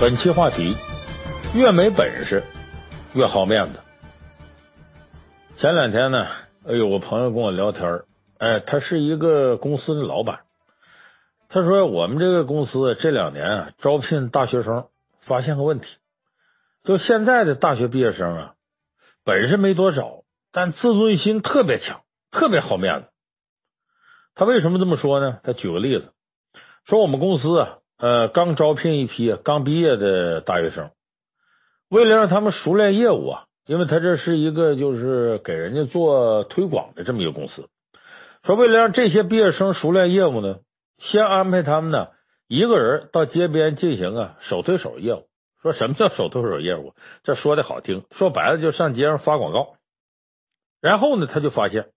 本期话题：越没本事越好面子。前两天呢，哎呦，我朋友跟我聊天，哎，他是一个公司的老板。他说我们这个公司这两年啊，招聘大学生发现个问题，就现在的大学毕业生啊，本事没多少，但自尊心特别强，特别好面子。他为什么这么说呢？他举个例子，说我们公司啊。呃，刚招聘一批刚毕业的大学生，为了让他们熟练业务啊，因为他这是一个就是给人家做推广的这么一个公司，说为了让这些毕业生熟练业务呢，先安排他们呢一个人到街边进行啊手推手业务。说什么叫手推手业务？这说的好听，说白了就上街上发广告。然后呢，他就发现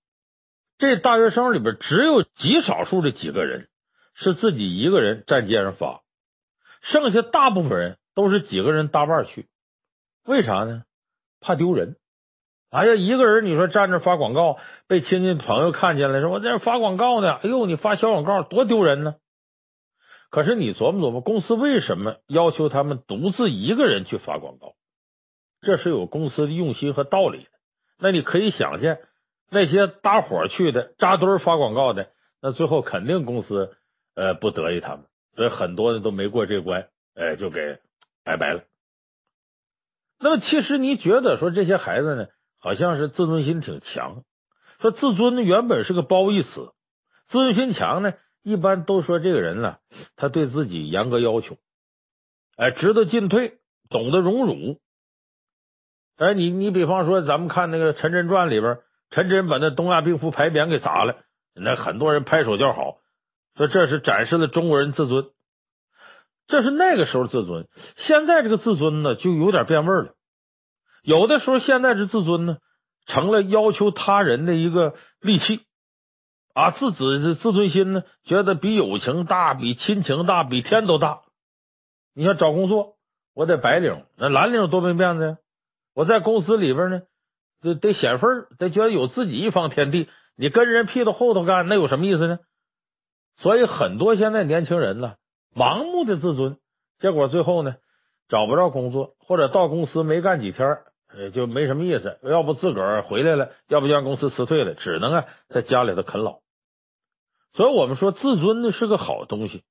这大学生里边只有极少数的几个人。是自己一个人站街上发，剩下大部分人都是几个人搭伴去。为啥呢？怕丢人。哎呀，一个人你说站着发广告，被亲戚朋友看见了，说我在这发广告呢。哎呦，你发小广告多丢人呢。可是你琢磨琢磨，公司为什么要求他们独自一个人去发广告？这是有公司的用心和道理的。那你可以想象，那些搭伙去的扎堆发广告的，那最后肯定公司。呃，不得意他们，所以很多人都没过这关，哎，就给拜拜了。那么，其实你觉得说这些孩子呢，好像是自尊心挺强。说自尊呢，原本是个褒义词，自尊心强呢，一般都说这个人呢，他对自己严格要求，哎，知道进退，懂得荣辱。哎，你你比方说，咱们看那个《陈真传》里边，陈真把那东亚病夫牌匾给砸了，那很多人拍手叫好。说这是展示了中国人自尊，这是那个时候自尊。现在这个自尊呢，就有点变味了。有的时候，现在这自尊呢，成了要求他人的一个利器啊。自己的自尊心呢，觉得比友情大，比亲情大，比天都大。你像找工作，我得白领，那蓝领多没面子呀。我在公司里边呢，得得显份，得觉得有自己一方天地。你跟人屁股后头干，那有什么意思呢？所以很多现在年轻人呢，盲目的自尊，结果最后呢，找不着工作，或者到公司没干几天，呃，就没什么意思。要不自个儿回来了，要不就让公司辞退了，只能啊在家里头啃老。所以我们说，自尊呢是个好东西，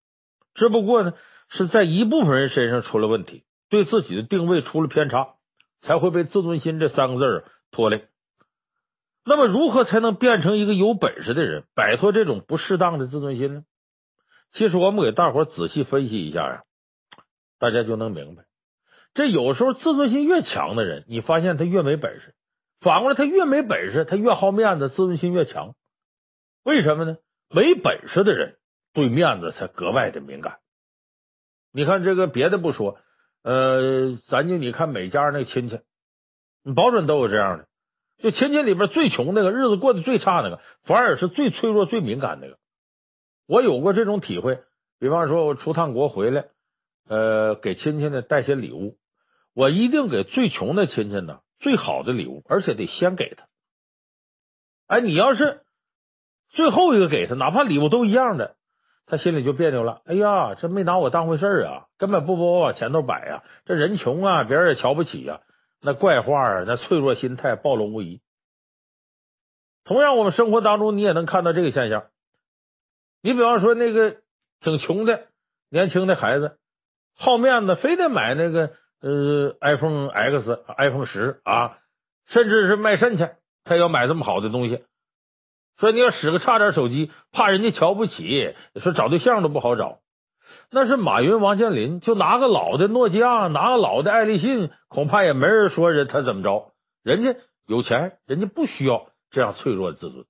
只不过呢是在一部分人身上出了问题，对自己的定位出了偏差，才会被自尊心这三个字拖累。那么，如何才能变成一个有本事的人，摆脱这种不适当的自尊心呢？其实，我们给大伙仔细分析一下呀，大家就能明白。这有时候自尊心越强的人，你发现他越没本事；反过来，他越没本事，他越好面子，自尊心越强。为什么呢？没本事的人对面子才格外的敏感。你看这个，别的不说，呃，咱就你看每家那亲戚，你保准都有这样的。就亲戚里边最穷那个，日子过得最差那个，反而是最脆弱、最敏感那个。我有过这种体会。比方说，我出趟国回来，呃，给亲戚呢带些礼物，我一定给最穷的亲戚呢最好的礼物，而且得先给他。哎，你要是最后一个给他，哪怕礼物都一样的，他心里就别扭了。哎呀，这没拿我当回事啊，根本不把我往前头摆呀。这人穷啊，别人也瞧不起呀。那怪话啊，那脆弱心态暴露无遗。同样，我们生活当中你也能看到这个现象。你比方说，那个挺穷的年轻的孩子，好面子，非得买那个呃 iPhone X、iPhone 十啊，甚至是卖肾去，他要买这么好的东西。说你要使个差点手机，怕人家瞧不起，说找对象都不好找。那是马云、王健林，就拿个老的诺基亚，拿个老的爱立信，恐怕也没人说人他怎么着。人家有钱，人家不需要这样脆弱的自尊。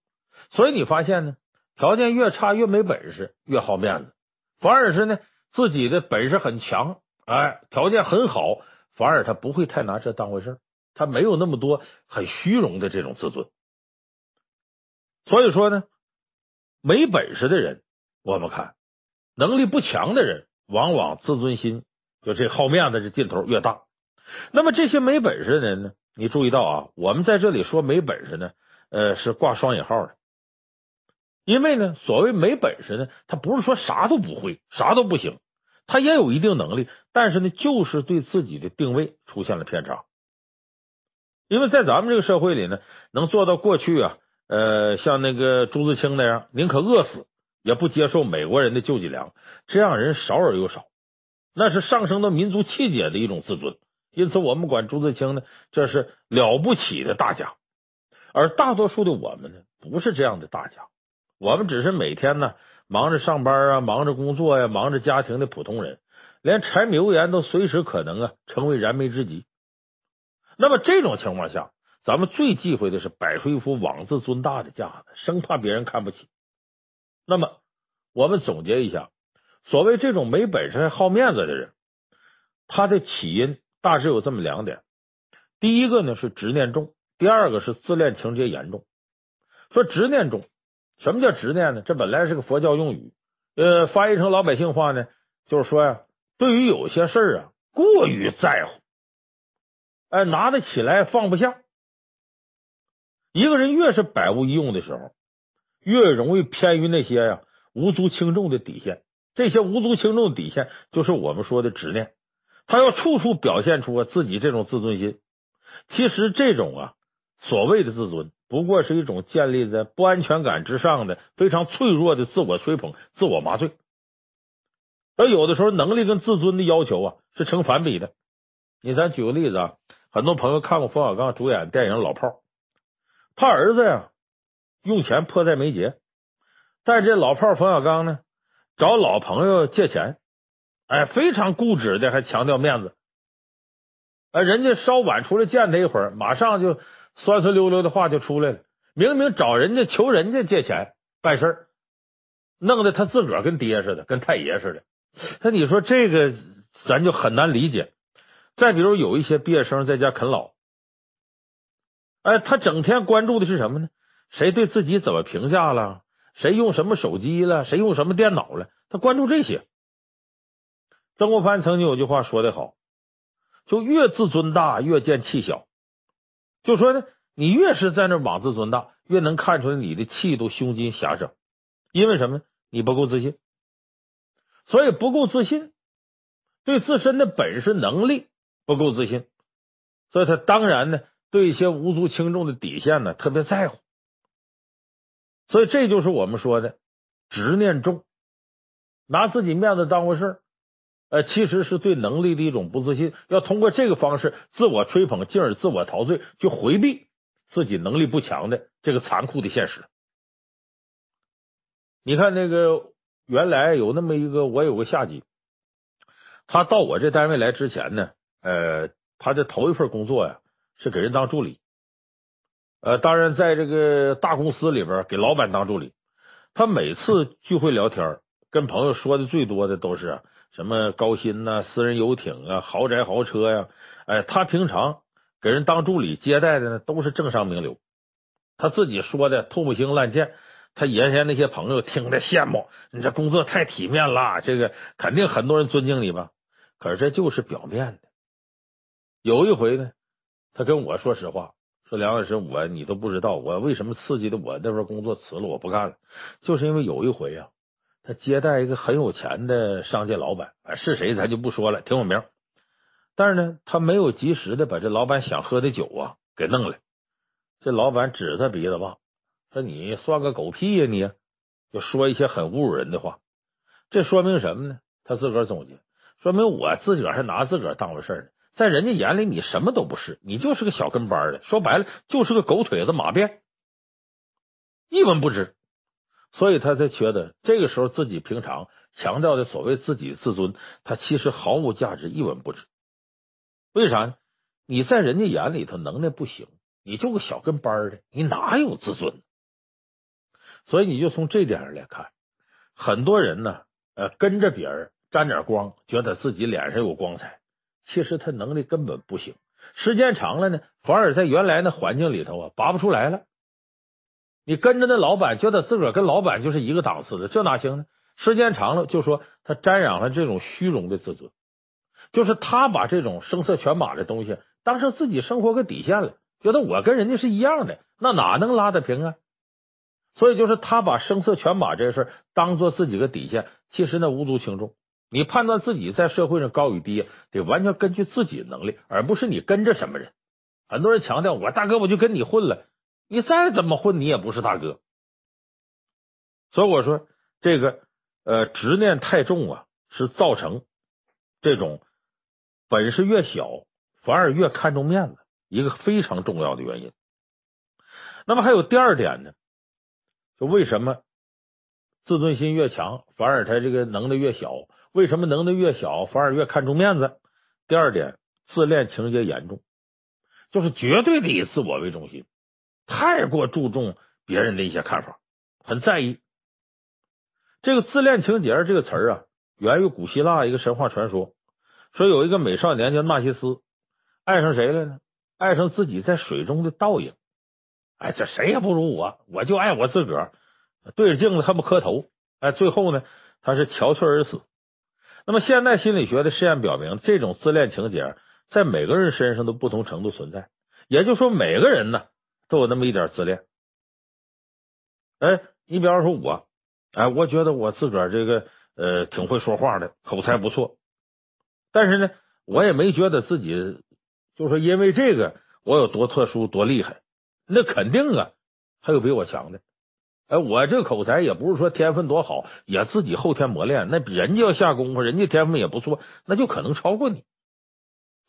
所以你发现呢，条件越差越没本事，越好面子；反而是呢，自己的本事很强，哎，条件很好，反而他不会太拿这当回事，他没有那么多很虚荣的这种自尊。所以说呢，没本事的人，我们看。能力不强的人，往往自尊心就这好面子这劲头越大。那么这些没本事的人呢？你注意到啊，我们在这里说没本事呢，呃，是挂双引号的。因为呢，所谓没本事呢，他不是说啥都不会，啥都不行，他也有一定能力，但是呢，就是对自己的定位出现了偏差。因为在咱们这个社会里呢，能做到过去啊，呃，像那个朱自清那样，宁可饿死也不接受美国人的救济粮，这样人少而又少。那是上升到民族气节的一种自尊，因此我们管朱自清呢，这是了不起的大家。而大多数的我们呢，不是这样的大家，我们只是每天呢忙着上班啊，忙着工作呀，忙着家庭的普通人，连柴米油盐都随时可能啊成为燃眉之急。那么这种情况下，咱们最忌讳的是摆出一副妄自尊大的架子，生怕别人看不起。那么我们总结一下。所谓这种没本事还好面子的人，他的起因大致有这么两点：第一个呢是执念重，第二个是自恋情节严重。说执念重，什么叫执念呢？这本来是个佛教用语，呃，翻译成老百姓话呢，就是说呀，对于有些事儿啊过于在乎，哎，拿得起来放不下。一个人越是百无一用的时候，越容易偏于那些呀无足轻重的底线。这些无足轻重的底线，就是我们说的执念。他要处处表现出自己这种自尊心。其实这种啊，所谓的自尊，不过是一种建立在不安全感之上的非常脆弱的自我吹捧、自我麻醉。而有的时候，能力跟自尊的要求啊，是成反比的。你咱举个例子啊，很多朋友看过冯小刚主演电影《老炮儿》，他儿子呀，用钱迫在眉睫，但这老炮冯小刚呢，找老朋友借钱，哎，非常固执的，还强调面子。哎，人家稍晚出来见他一会儿，马上就酸酸溜溜的话就出来了。明明找人家求人家借钱办事儿，弄得他自个儿跟爹似的，跟太爷似的。那你说这个，咱就很难理解。再比如有一些毕业生在家啃老，哎，他整天关注的是什么呢？谁对自己怎么评价了？谁用什么手机了？谁用什么电脑了？他关注这些。曾国藩曾经有句话说的好，就越自尊大，越见气小。就说呢，你越是在那妄自尊大，越能看出来你的气度、胸襟狭窄。因为什么呢？你不够自信。所以不够自信，对自身的本事、能力不够自信，所以他当然呢，对一些无足轻重的底线呢，特别在乎。所以这就是我们说的执念重，拿自己面子当回事，呃，其实是对能力的一种不自信。要通过这个方式自我吹捧，进而自我陶醉，去回避自己能力不强的这个残酷的现实。你看那个原来有那么一个，我有个下级，他到我这单位来之前呢，呃，他的头一份工作呀是给人当助理。呃，当然，在这个大公司里边给老板当助理，他每次聚会聊天，跟朋友说的最多的都是什么高薪呐、私人游艇啊、豪宅豪车呀。哎，他平常给人当助理接待的呢，都是政商名流。他自己说的吐不兴烂贱，他原先那些朋友听着羡慕，你这工作太体面了，这个肯定很多人尊敬你吧？可是这就是表面的。有一回呢，他跟我说实话。说梁老师，我你都不知道，我为什么刺激的我那份工作辞了，我不干了，就是因为有一回啊，他接待一个很有钱的商界老板，是谁咱就不说了，挺有名。但是呢，他没有及时的把这老板想喝的酒啊给弄来，这老板指他鼻子骂，说你算个狗屁呀，你就说一些很侮辱人的话。这说明什么呢？他自个儿总结，说明我自个儿还拿自个儿当回事呢。在人家眼里，你什么都不是，你就是个小跟班的。说白了，就是个狗腿子马便，一文不值。所以他才觉得这个时候自己平常强调的所谓自己自尊，他其实毫无价值，一文不值。为啥呢？你在人家眼里头能耐不行，你就个小跟班的，你哪有自尊？所以你就从这点上来看，很多人呢，呃，跟着别人沾点光，觉得自己脸上有光彩。其实他能力根本不行，时间长了呢，反而在原来那环境里头啊拔不出来了。你跟着那老板，觉得自个儿跟老板就是一个档次的，这哪行呢？时间长了，就说他沾染了这种虚荣的自尊，就是他把这种声色犬马的东西当成自己生活个底线了，觉得我跟人家是一样的，那哪能拉得平啊？所以就是他把声色犬马这事当做自己个底线，其实那无足轻重。你判断自己在社会上高与低，得完全根据自己的能力，而不是你跟着什么人。很多人强调我大哥，我就跟你混了，你再怎么混，你也不是大哥。所以我说，这个呃执念太重啊，是造成这种本事越小，反而越看重面子，一个非常重要的原因。那么还有第二点呢，就为什么自尊心越强，反而他这个能力越小？为什么能力越小，反而越看重面子？第二点，自恋情节严重。就是绝对的以自我为中心，太过注重别人的一些看法，很在意。这个自恋情节这个词儿啊，源于古希腊一个神话传说，说有一个美少年叫纳西斯，爱上谁了呢？爱上自己在水中的倒影。哎，这谁也不如我，我就爱我自个儿。对着镜子恨不磕头。哎，最后呢，他是憔悴而死。那么现代心理学的试验表明，这种自恋情结。在每个人身上都不同程度存在，也就是说，每个人呢都有那么一点自恋。哎，你比方说我，哎，我觉得我自个儿这个呃挺会说话的，口才不错，但是呢，我也没觉得自己就说因为这个我有多特殊多厉害，那肯定啊还有比我强的。哎，我这口才也不是说天分多好，也自己后天磨练，那人家要下功夫，人家天分也不错，那就可能超过你。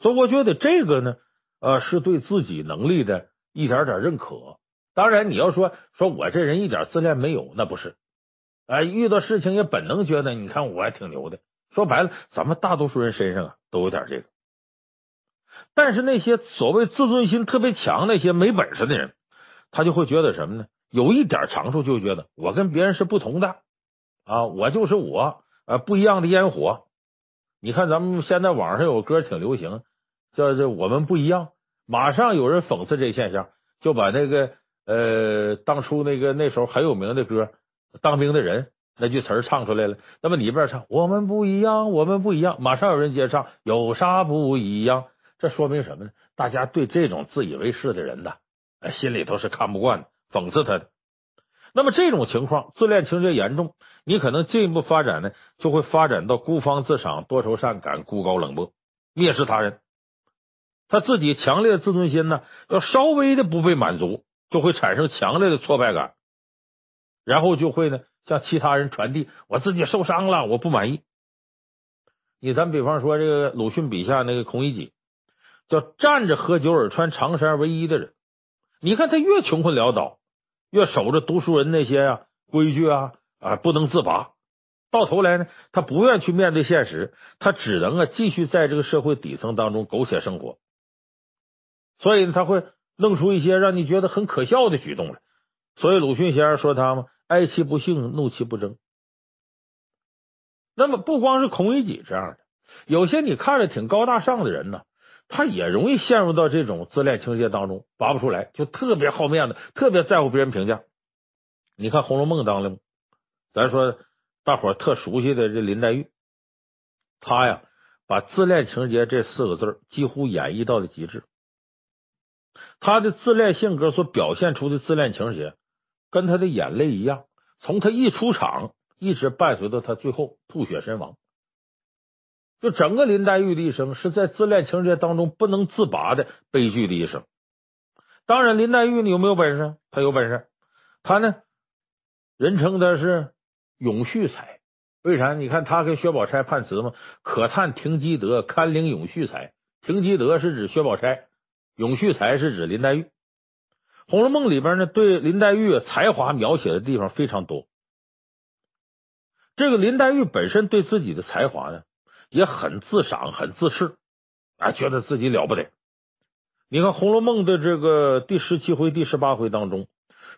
所以我觉得这个呢，呃，是对自己能力的一点点认可。当然，你要说说我这人一点自恋没有，那不是。哎，遇到事情也本能觉得，你看我还挺牛的。说白了，咱们大多数人身上啊都有点这个。但是那些所谓自尊心特别强、那些没本事的人，他就会觉得什么呢？有一点长处，就觉得我跟别人是不同的啊，我就是我，呃，不一样的烟火。你看，咱们现在网上有歌挺流行。叫这我们不一样，马上有人讽刺这现象，就把那个呃当初那个那时候很有名的歌《当兵的人》那句词唱出来了。那么里边唱我们不一样，我们不一样，马上有人接唱有啥不一样？这说明什么呢？大家对这种自以为是的人呢，心里头是看不惯的，讽刺他的。那么这种情况，自恋情节严重，你可能进一步发展呢，就会发展到孤芳自赏、多愁善感、孤高冷漠、蔑视他人。他自己强烈的自尊心呢，要稍微的不被满足，就会产生强烈的挫败感，然后就会呢向其他人传递我自己受伤了，我不满意。你咱比方说这个鲁迅笔下那个孔乙己，叫站着喝酒而穿长衫为衣的人，你看他越穷困潦倒，越守着读书人那些啊规矩啊啊不能自拔，到头来呢，他不愿去面对现实，他只能啊继续在这个社会底层当中苟且生活。所以他会弄出一些让你觉得很可笑的举动来。所以鲁迅先生说他嘛，哀其不幸，怒其不争。那么不光是孔乙己这样的，有些你看着挺高大上的人呢，他也容易陷入到这种自恋情结当中，拔不出来，就特别好面子，特别在乎别人评价。你看《红楼梦》当中，咱说大伙特熟悉的这林黛玉，她呀把自恋情节这四个字几乎演绎到了极致。他的自恋性格所表现出的自恋情节，跟他的眼泪一样，从他一出场，一直伴随到他最后吐血身亡。就整个林黛玉的一生，是在自恋情节当中不能自拔的悲剧的一生。当然，林黛玉呢有没有本事？她有本事。她呢，人称她是永续才。为啥？你看她跟薛宝钗判词嘛，可叹停机德，堪领永续才。停机德是指薛宝钗。永续才是指林黛玉，《红楼梦》里边呢，对林黛玉才华描写的地方非常多。这个林黛玉本身对自己的才华呢，也很自赏、很自恃，啊，觉得自己了不得。你看《红楼梦》的这个第十七回、第十八回当中，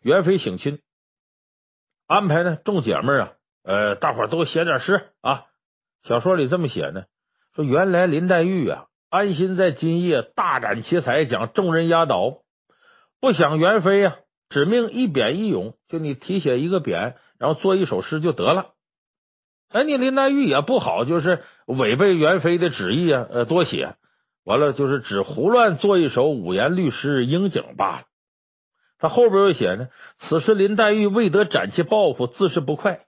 元妃省亲，安排呢众姐妹啊，呃，大伙都写点诗啊。小说里这么写呢，说原来林黛玉啊。安心在今夜大展奇才，将众人压倒。不想元妃呀，只命一贬一咏，就你题写一个匾，然后做一首诗就得了。哎，你林黛玉也不好，就是违背元妃的旨意啊，呃，多写完了就是只胡乱做一首五言律诗应景罢了。他后边又写呢，此时林黛玉未得展其抱负，自是不快，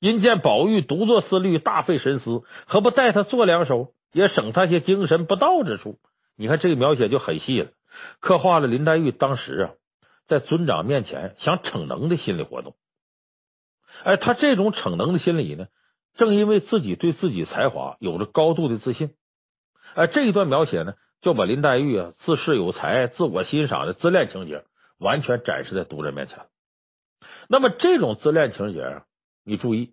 因见宝玉独坐思虑，大费神思，何不带他做两首，也省他些精神不到之处。你看这个描写就很细了，刻画了林黛玉当时啊，在尊长面前想逞能的心理活动。哎，他这种逞能的心理呢，正因为自己对自己才华有着高度的自信。哎，这一段描写呢，就把林黛玉啊自恃有才、自我欣赏的自恋情节完全展示在读者面前。那么这种自恋情节啊，你注意，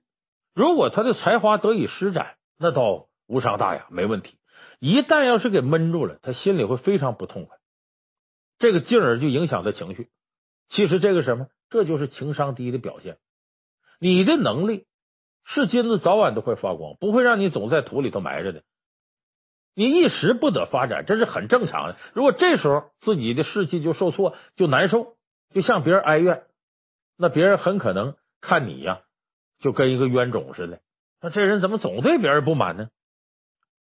如果他的才华得以施展，那倒无伤大雅，没问题。一旦要是给闷住了，他心里会非常不痛快，这个进而就影响他情绪。其实这个什么，这就是情商低的表现。你的能力是金子，早晚都会发光，不会让你总在土里头埋着的。你一时不得发展，这是很正常的。如果这时候自己的士气就受挫，就难受，就向别人哀怨，那别人很可能看你呀，就跟一个冤种似的。那这人怎么总对别人不满呢？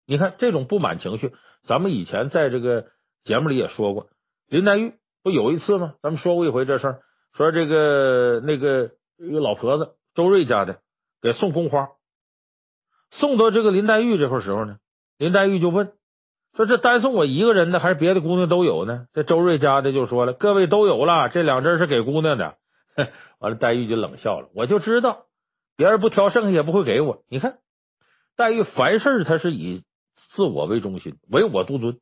你看这种不满情绪，咱们以前在这个节目里也说过。林黛玉不有一次吗？咱们说过一回这事，说这个那个一个老婆子周瑞家的给送宫花，送到这个林黛玉这块时候呢，林黛玉就问说：“这单送我一个人的，还是别的姑娘都有呢？”这周瑞家的就说了：“各位都有了，这两针是给姑娘的。”完了，黛玉就冷笑了：“我就知道别人不挑，剩下也不会给我。你看，黛玉凡事她是以。”自我为中心，唯我独尊。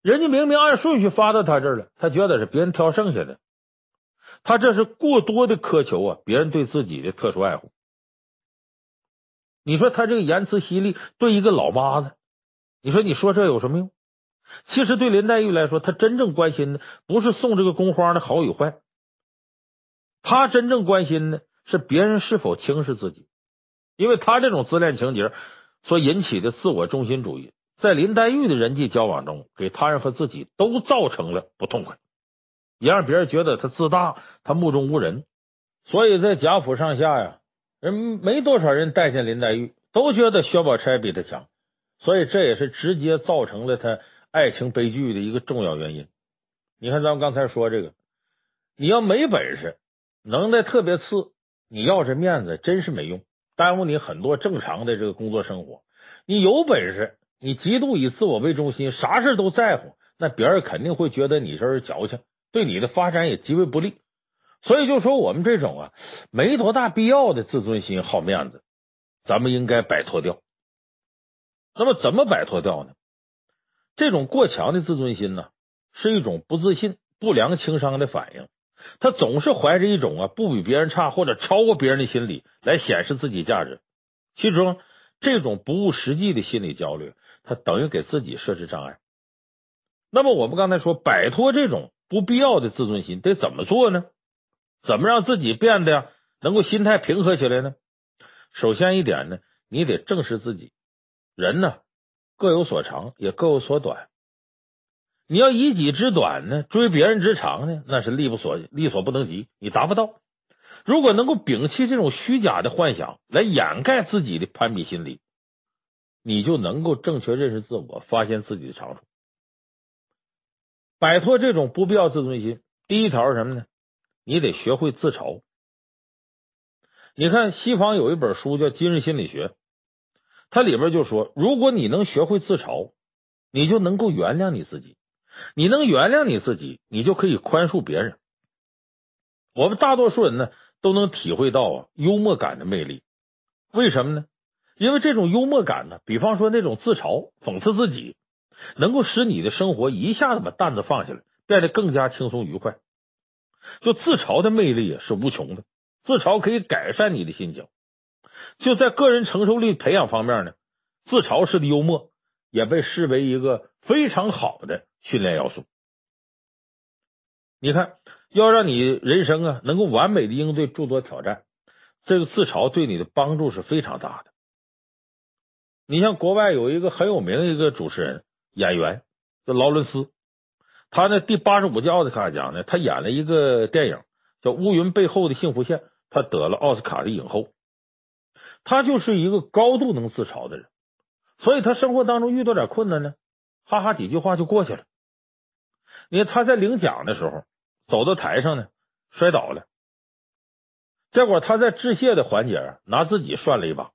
人家明明按顺序发到他这儿了，他觉得是别人挑剩下的，他这是过多的苛求啊！别人对自己的特殊爱护，你说他这个言辞犀利，对一个老妈子，你说你说这有什么用？其实对林黛玉来说，她真正关心的不是送这个宫花的好与坏，他真正关心的是别人是否轻视自己，因为他这种自恋情节。所引起的自我中心主义，在林黛玉的人际交往中，给他人和自己都造成了不痛快，也让别人觉得他自大，他目中无人。所以在贾府上下呀，人没多少人待见林黛玉，都觉得薛宝钗比他强。所以这也是直接造成了他爱情悲剧的一个重要原因。你看，咱们刚才说这个，你要没本事，能耐特别次，你要这面子真是没用。耽误你很多正常的这个工作生活。你有本事，你极度以自我为中心，啥事都在乎，那别人肯定会觉得你这人矫情，对你的发展也极为不利。所以就说我们这种啊，没多大必要的自尊心、好面子，咱们应该摆脱掉。那么怎么摆脱掉呢？这种过强的自尊心呢，是一种不自信、不良情商的反应。他总是怀着一种啊不比别人差或者超过别人的心理来显示自己价值，其中这种不务实际的心理焦虑，他等于给自己设置障碍。那么我们刚才说，摆脱这种不必要的自尊心得怎么做呢？怎么让自己变得呀能够心态平和起来呢？首先一点呢，你得正视自己，人呢各有所长，也各有所短。你要以己之短呢，追别人之长呢，那是力不所力所不能及，你达不到。如果能够摒弃这种虚假的幻想，来掩盖自己的攀比心理，你就能够正确认识自我，发现自己的长处，摆脱这种不必要自尊心。第一条是什么呢？你得学会自嘲。你看西方有一本书叫《今日心理学》，它里边就说，如果你能学会自嘲，你就能够原谅你自己。你能原谅你自己，你就可以宽恕别人。我们大多数人呢，都能体会到啊幽默感的魅力。为什么呢？因为这种幽默感呢，比方说那种自嘲、讽刺自己，能够使你的生活一下子把担子放下来，变得更加轻松愉快。就自嘲的魅力啊，是无穷的。自嘲可以改善你的心情。就在个人承受力培养方面呢，自嘲式的幽默也被视为一个非常好的。训练要素，你看，要让你人生啊能够完美的应对诸多挑战，这个自嘲对你的帮助是非常大的。你像国外有一个很有名的一个主持人演员叫劳伦斯，他呢第八十五届奥斯卡奖呢，他演了一个电影叫《乌云背后的幸福线》，他得了奥斯卡的影后。他就是一个高度能自嘲的人，所以他生活当中遇到点困难呢，哈哈几句话就过去了。你看他在领奖的时候，走到台上呢，摔倒了。结果他在致谢的环节拿自己涮了一把，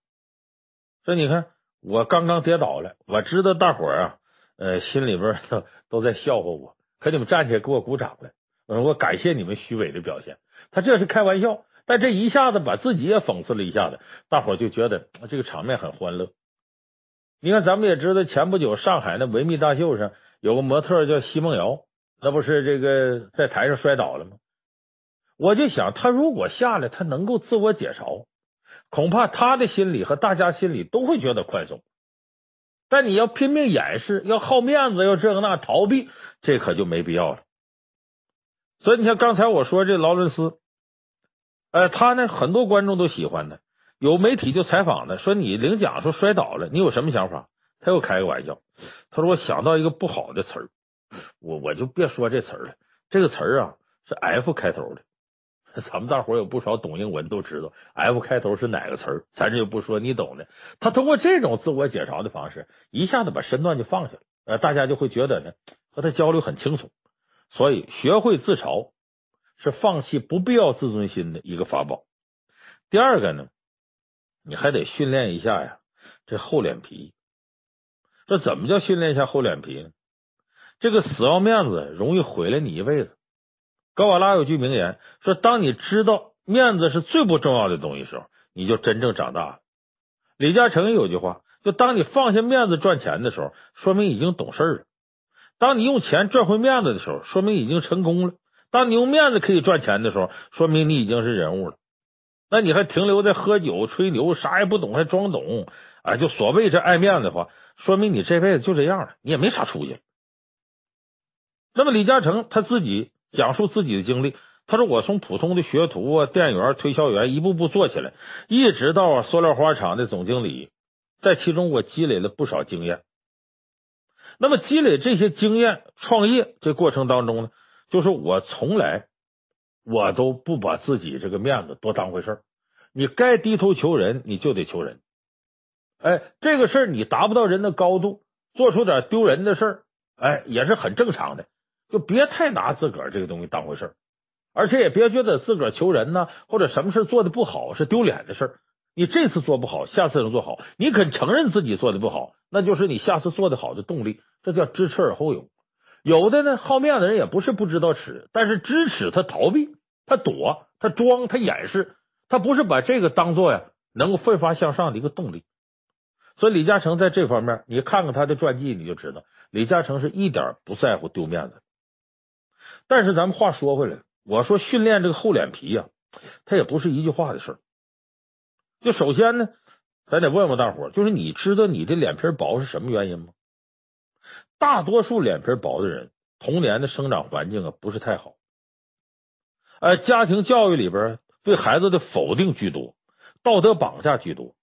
说：“你看我刚刚跌倒了，我知道大伙儿啊，呃，心里边都 都在笑话我，可你们站起来给我鼓掌了，我感谢你们虚伪的表现。”他这是开玩笑，但这一下子把自己也讽刺了一下子，大伙就觉得这个场面很欢乐。你看，咱们也知道，前不久上海那维密大秀上有个模特叫奚梦瑶，那不是这个在台上摔倒了吗？我就想，他如果下来，他能够自我解嘲，恐怕他的心里和大家心里都会觉得宽松。但你要拼命掩饰，要好面子，要这个那逃避，这可就没必要了。所以你像刚才我说这劳伦斯，呃，他呢很多观众都喜欢他。有媒体就采访他，说你领奖时候摔倒了，你有什么想法？他又开个玩笑，他说我想到一个不好的词儿，我我就别说这词儿了。这个词儿啊是 F 开头的，咱们大伙有不少懂英文都知道 F 开头是哪个词儿，咱这就不说，你懂的。他通过这种自我解嘲的方式，一下子把身段就放下了，呃，大家就会觉得呢和他交流很轻松。所以学会自嘲是放弃不必要自尊心的一个法宝。第二个呢？你还得训练一下呀，这厚脸皮。这怎么叫训练一下厚脸皮呢？这个死要面子容易毁了你一辈子。格瓦拉有句名言说：“当你知道面子是最不重要的东西时候，你就真正长大了。”李嘉诚有句话，就当你放下面子赚钱的时候，说明已经懂事了；当你用钱赚回面子的时候，说明已经成功了；当你用面子可以赚钱的时候，说明你已经是人物了。那你还停留在喝酒吹牛，啥也不懂还装懂啊？就所谓这爱面子的话，说明你这辈子就这样了，你也没啥出息。那么李嘉诚他自己讲述自己的经历，他说：“我从普通的学徒啊、店员、推销员一步步做起来，一直到啊塑料花厂的总经理，在其中我积累了不少经验。那么积累这些经验，创业这过程当中呢，就是我从来。”我都不把自己这个面子多当回事儿，你该低头求人，你就得求人。哎，这个事儿你达不到人的高度，做出点丢人的事儿，哎，也是很正常的。就别太拿自个儿这个东西当回事儿，而且也别觉得自个儿求人呢，或者什么事做的不好是丢脸的事儿。你这次做不好，下次能做好，你肯承认自己做的不好，那就是你下次做的好的动力。这叫知耻而后勇。有的呢，好面子人也不是不知道耻，但是知耻他逃避，他躲，他装，他掩饰，他不是把这个当做呀能够奋发向上的一个动力。所以李嘉诚在这方面，你看看他的传记，你就知道李嘉诚是一点不在乎丢面子。但是咱们话说回来，我说训练这个厚脸皮呀，他也不是一句话的事儿。就首先呢，咱得问问大伙，就是你知道你的脸皮薄是什么原因吗？大多数脸皮薄的人，童年的生长环境啊不是太好，呃，家庭教育里边对孩子的否定居多，道德绑架居多，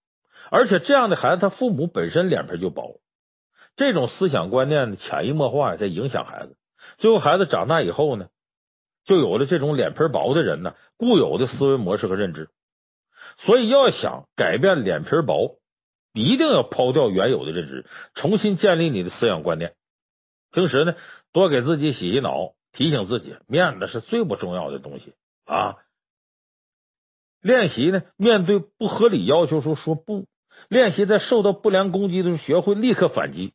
而且这样的孩子他父母本身脸皮就薄，这种思想观念的潜移默化在影响孩子，最后孩子长大以后呢，就有了这种脸皮薄的人呢固有的思维模式和认知，所以要想改变脸皮薄，一定要抛掉原有的认知，重新建立你的思想观念。平时呢，多给自己洗洗脑，提醒自己，面子是最不重要的东西啊。练习呢，面对不合理要求时候说不；练习在受到不良攻击的时候，学会立刻反击。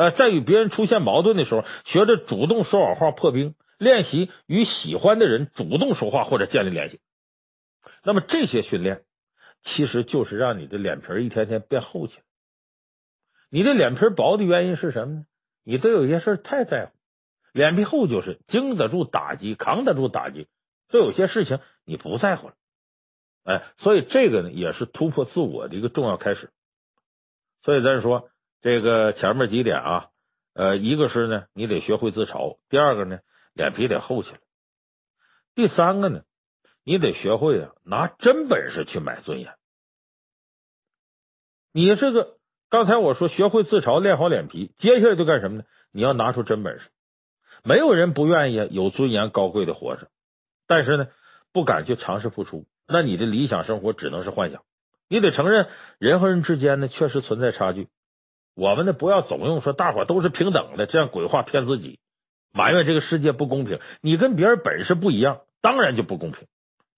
呃，在与别人出现矛盾的时候，学着主动说好话破冰。练习与喜欢的人主动说话或者建立联系。那么这些训练，其实就是让你的脸皮一天天变厚起来。你的脸皮薄的原因是什么呢？你对有些事太在乎，脸皮厚就是经得住打击，扛得住打击。对有些事情你不在乎了，哎，所以这个呢也是突破自我的一个重要开始。所以咱说这个前面几点啊，呃，一个是呢你得学会自嘲，第二个呢脸皮得厚起来，第三个呢你得学会啊拿真本事去买尊严。你这个。刚才我说学会自嘲，练好脸皮，接下来就干什么呢？你要拿出真本事。没有人不愿意有尊严、高贵的活着，但是呢，不敢去尝试付出。那你的理想生活只能是幻想。你得承认，人和人之间呢确实存在差距。我们呢不要总用说大伙都是平等的这样鬼话骗自己，埋怨这个世界不公平。你跟别人本事不一样，当然就不公平。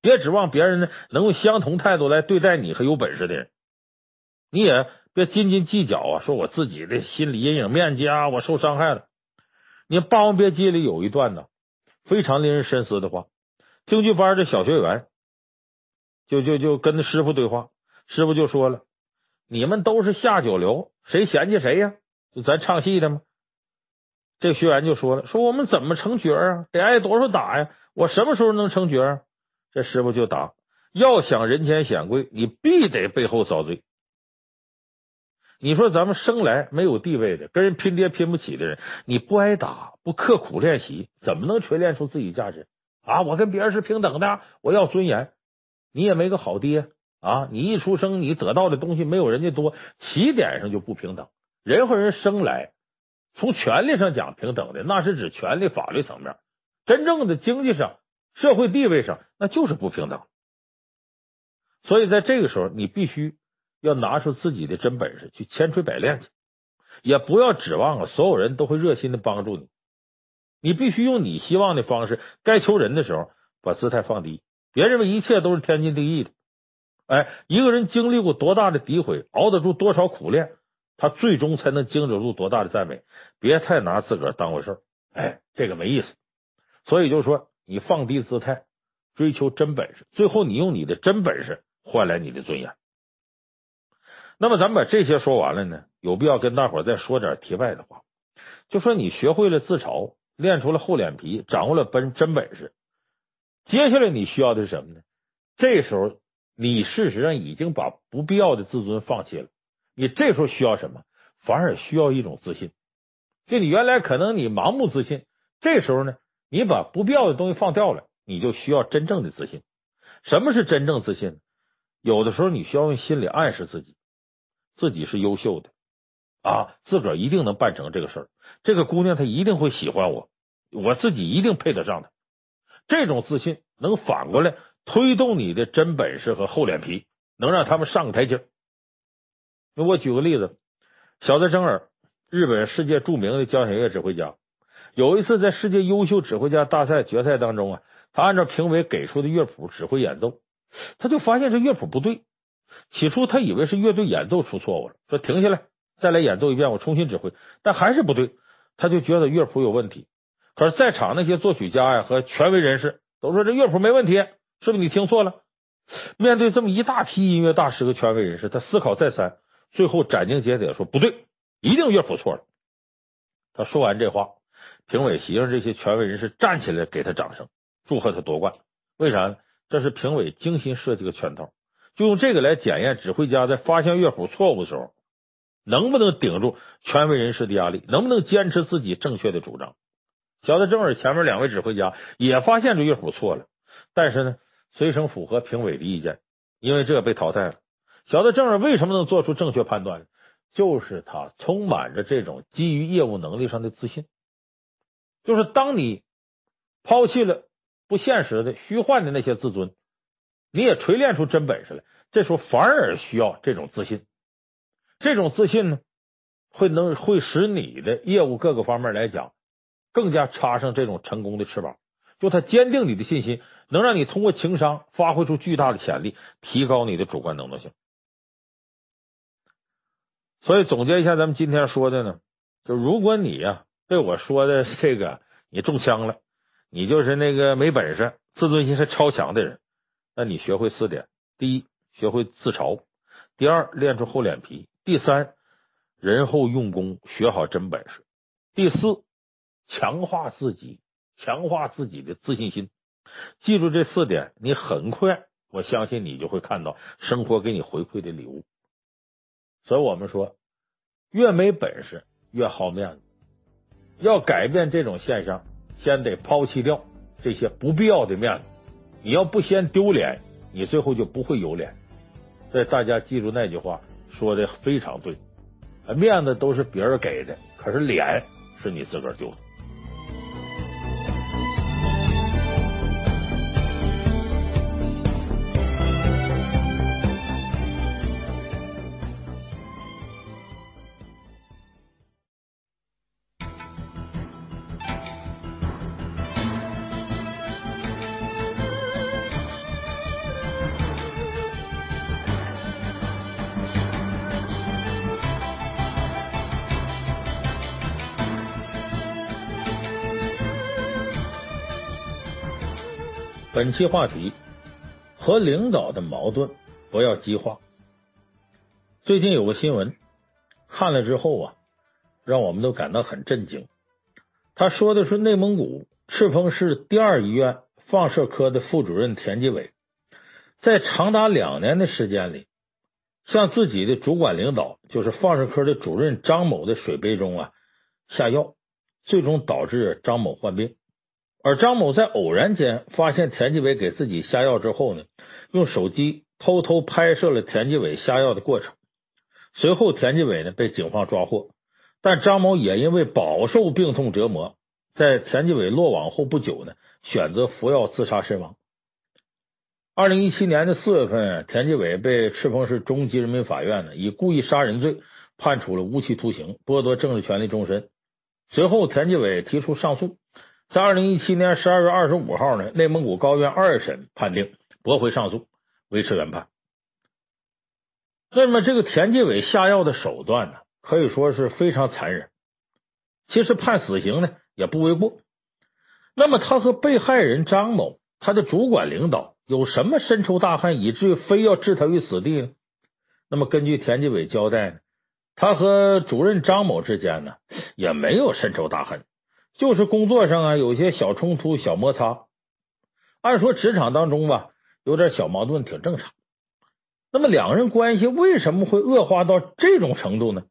别指望别人呢能用相同态度来对待你和有本事的人。你也别斤斤计较啊，说我自己的心理阴影面积啊，我受伤害了。你《霸王别姬》里有一段呢，非常令人深思的话。京剧班的小学员就就就跟师傅对话，师傅就说了：“你们都是下九流，谁嫌弃谁呀？就咱唱戏的吗？”这学员就说了：“说我们怎么成角啊？得挨多少打呀？我什么时候能成角啊？”这师傅就答：“要想人前显贵，你必得背后遭罪。”你说咱们生来没有地位的，跟人拼爹拼不起的人，你不挨打，不刻苦练习，怎么能锤炼出自己价值啊？我跟别人是平等的，我要尊严。你也没个好爹啊！你一出生，你得到的东西没有人家多，起点上就不平等。人和人生来从权利上讲平等的，那是指权利法律层面；真正的经济上、社会地位上，那就是不平等。所以在这个时候，你必须。要拿出自己的真本事去千锤百炼去，也不要指望啊，所有人都会热心的帮助你。你必须用你希望的方式，该求人的时候把姿态放低，别认为一切都是天经地义的。哎，一个人经历过多大的诋毁，熬得住多少苦练，他最终才能经得住多大的赞美。别太拿自个儿当回事儿，哎，这个没意思。所以就是说，你放低姿态，追求真本事，最后你用你的真本事换来你的尊严。那么，咱们把这些说完了呢，有必要跟大伙再说点题外的话。就说你学会了自嘲，练出了厚脸皮，掌握了本真本事，接下来你需要的是什么呢？这时候，你事实上已经把不必要的自尊放弃了。你这时候需要什么？反而需要一种自信。就你原来可能你盲目自信，这时候呢，你把不必要的东西放掉了，你就需要真正的自信。什么是真正自信？有的时候你需要用心理暗示自己。自己是优秀的啊，自个儿一定能办成这个事儿。这个姑娘她一定会喜欢我，我自己一定配得上她。这种自信能反过来推动你的真本事和厚脸皮，能让他们上个台阶。那我举个例子，小泽征尔，日本世界著名的交响乐指挥家，有一次在世界优秀指挥家大赛决赛当中啊，他按照评委给出的乐谱指挥演奏，他就发现这乐谱不对。起初他以为是乐队演奏出错误了，说停下来，再来演奏一遍，我重新指挥，但还是不对，他就觉得乐谱有问题。可是，在场那些作曲家呀和权威人士都说这乐谱没问题，是不是你听错了？面对这么一大批音乐大师和权威人士，他思考再三，最后斩钉截铁说不对，一定乐谱错了。他说完这话，评委席上这些权威人士站起来给他掌声，祝贺他夺冠。为啥呢？这是评委精心设计的圈套。就用这个来检验指挥家在发现乐谱错误的时候，能不能顶住权威人士的压力，能不能坚持自己正确的主张。小泽征尔前面两位指挥家也发现这乐谱错了，但是呢，随声符合评委的意见，因为这被淘汰了。小泽征尔为什么能做出正确判断呢？就是他充满着这种基于业务能力上的自信。就是当你抛弃了不现实的虚幻的那些自尊。你也锤炼出真本事来，这时候反而需要这种自信。这种自信呢，会能会使你的业务各个方面来讲更加插上这种成功的翅膀。就他坚定你的信心，能让你通过情商发挥出巨大的潜力，提高你的主观能动性。所以总结一下，咱们今天说的呢，就如果你呀被我说的 这个你中枪了，你就是那个没本事、自尊心是超强的人。那你学会四点：第一，学会自嘲；第二，练出厚脸皮；第三，人后用功，学好真本事；第四，强化自己，强化自己的自信心。记住这四点，你很快，我相信你就会看到生活给你回馈的礼物。所以我们说，越没本事越好面子。要改变这种现象，先得抛弃掉这些不必要的面子。你要不先丢脸，你最后就不会有脸。所以大家记住那句话，说的非常对。面子都是别人给的，可是脸是你自个儿丢的。本期话题：和领导的矛盾不要激化。最近有个新闻，看了之后啊，让我们都感到很震惊。他说的是内蒙古赤峰市第二医院放射科的副主任田继伟，在长达两年的时间里，向自己的主管领导，就是放射科的主任张某的水杯中啊下药，最终导致张某患病。而张某在偶然间发现田继伟给自己下药之后呢，用手机偷偷拍摄了田继伟下药的过程。随后，田继伟呢被警方抓获，但张某也因为饱受病痛折磨，在田继伟落网后不久呢，选择服药自杀身亡。二零一七年的四月份，田继伟被赤峰市中级人民法院呢以故意杀人罪判处了无期徒刑，剥夺政治权利终身。随后，田继伟提出上诉。在二零一七年十二月二十五号呢，内蒙古高院二审判定驳回上诉，维持原判。那么，这个田继伟下药的手段呢，可以说是非常残忍。其实判死刑呢也不为过。那么，他和被害人张某，他的主管领导有什么深仇大恨，以至于非要置他于死地呢？那么，根据田继伟交代呢，他和主任张某之间呢也没有深仇大恨。就是工作上啊，有些小冲突、小摩擦。按说职场当中吧，有点小矛盾挺正常。那么两个人关系为什么会恶化到这种程度呢？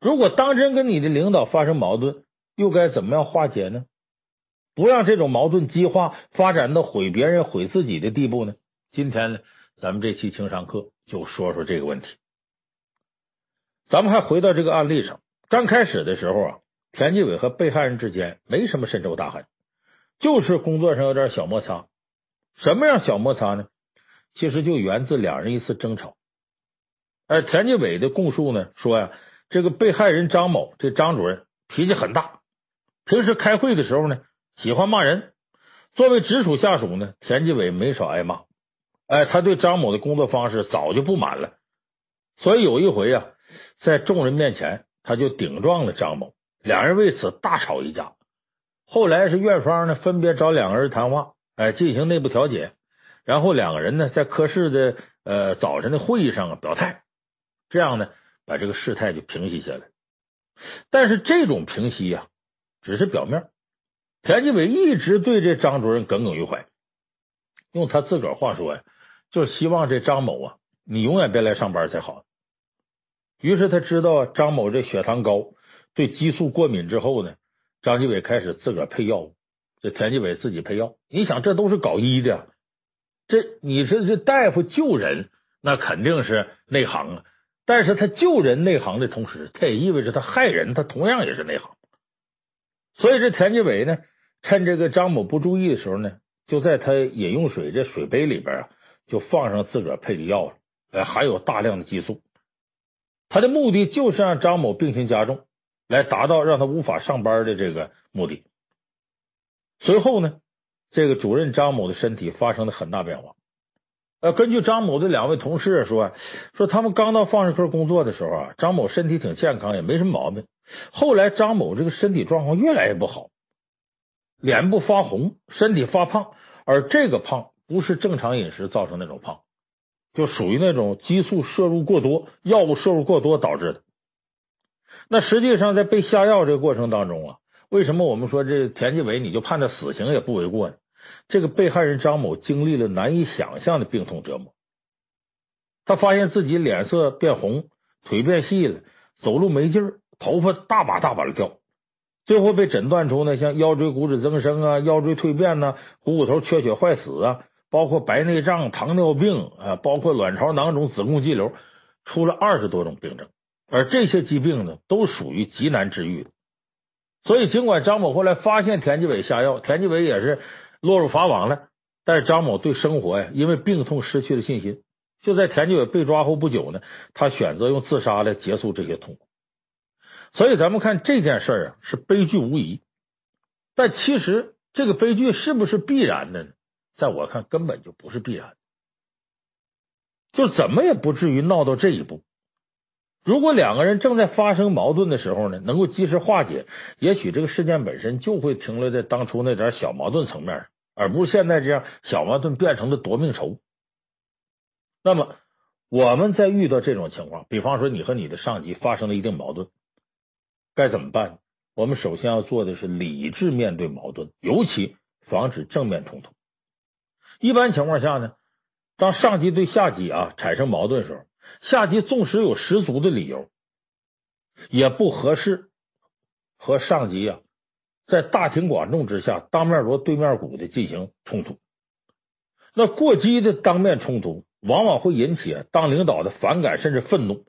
如果当真跟你的领导发生矛盾，又该怎么样化解呢？不让这种矛盾激化，发展到毁别人、毁自己的地步呢？今天呢，咱们这期情商课就说说这个问题。咱们还回到这个案例上，刚开始的时候啊。田继伟和被害人之间没什么深仇大恨，就是工作上有点小摩擦。什么样小摩擦呢？其实就源自两人一次争吵。而田继伟的供述呢，说呀，这个被害人张某，这张主任脾气很大，平时开会的时候呢，喜欢骂人。作为直属下属呢，田继伟没少挨骂。哎，他对张某的工作方式早就不满了，所以有一回啊，在众人面前，他就顶撞了张某。两人为此大吵一架，后来是院方呢分别找两个人谈话，哎，进行内部调解，然后两个人呢在科室的呃早晨的会议上啊表态，这样呢把这个事态就平息下来。但是这种平息呀，只是表面。田继伟一直对这张主任耿耿于怀，用他自个儿话说呀，就是希望这张某啊，你永远别来上班才好。于是他知道张某这血糖高。对激素过敏之后呢，张继伟开始自个儿配药物，这田继伟自己配药。你想，这都是搞医的，这你说这大夫救人，那肯定是内行啊。但是他救人内行的同时，他也意味着他害人，他同样也是内行。所以这田继伟呢，趁这个张某不注意的时候呢，就在他饮用水这水杯里边啊，就放上自个儿配的药了，呃，含有大量的激素。他的目的就是让张某病情加重。来达到让他无法上班的这个目的。随后呢，这个主任张某的身体发生了很大变化。呃，根据张某的两位同事说，说他们刚到放射科工作的时候啊，张某身体挺健康，也没什么毛病。后来张某这个身体状况越来越不好，脸部发红，身体发胖，而这个胖不是正常饮食造成那种胖，就属于那种激素摄入过多、药物摄入过多导致的。那实际上，在被下药这个过程当中啊，为什么我们说这田继伟你就判他死刑也不为过呢？这个被害人张某经历了难以想象的病痛折磨，他发现自己脸色变红，腿变细了，走路没劲儿，头发大把大把的掉，最后被诊断出呢，像腰椎骨质增生啊、腰椎蜕变呐、股骨头缺血坏死啊，包括白内障、糖尿病啊，包括卵巢囊肿、子宫肌瘤，出了二十多种病症。而这些疾病呢，都属于极难治愈的。所以，尽管张某后来发现田继伟下药，田继伟也是落入法网了，但是张某对生活呀，因为病痛失去了信心。就在田继伟被抓后不久呢，他选择用自杀来结束这些痛苦。所以，咱们看这件事啊，是悲剧无疑。但其实，这个悲剧是不是必然的呢？在我看，根本就不是必然，就怎么也不至于闹到这一步。如果两个人正在发生矛盾的时候呢，能够及时化解，也许这个事件本身就会停留在当初那点小矛盾层面，而不是现在这样小矛盾变成了夺命仇。那么我们在遇到这种情况，比方说你和你的上级发生了一定矛盾，该怎么办？我们首先要做的是理智面对矛盾，尤其防止正面冲突。一般情况下呢，当上级对下级啊产生矛盾的时候，下级纵使有十足的理由，也不合适和上级啊在大庭广众之下当面锣对面鼓的进行冲突。那过激的当面冲突，往往会引起当领导的反感甚至愤怒，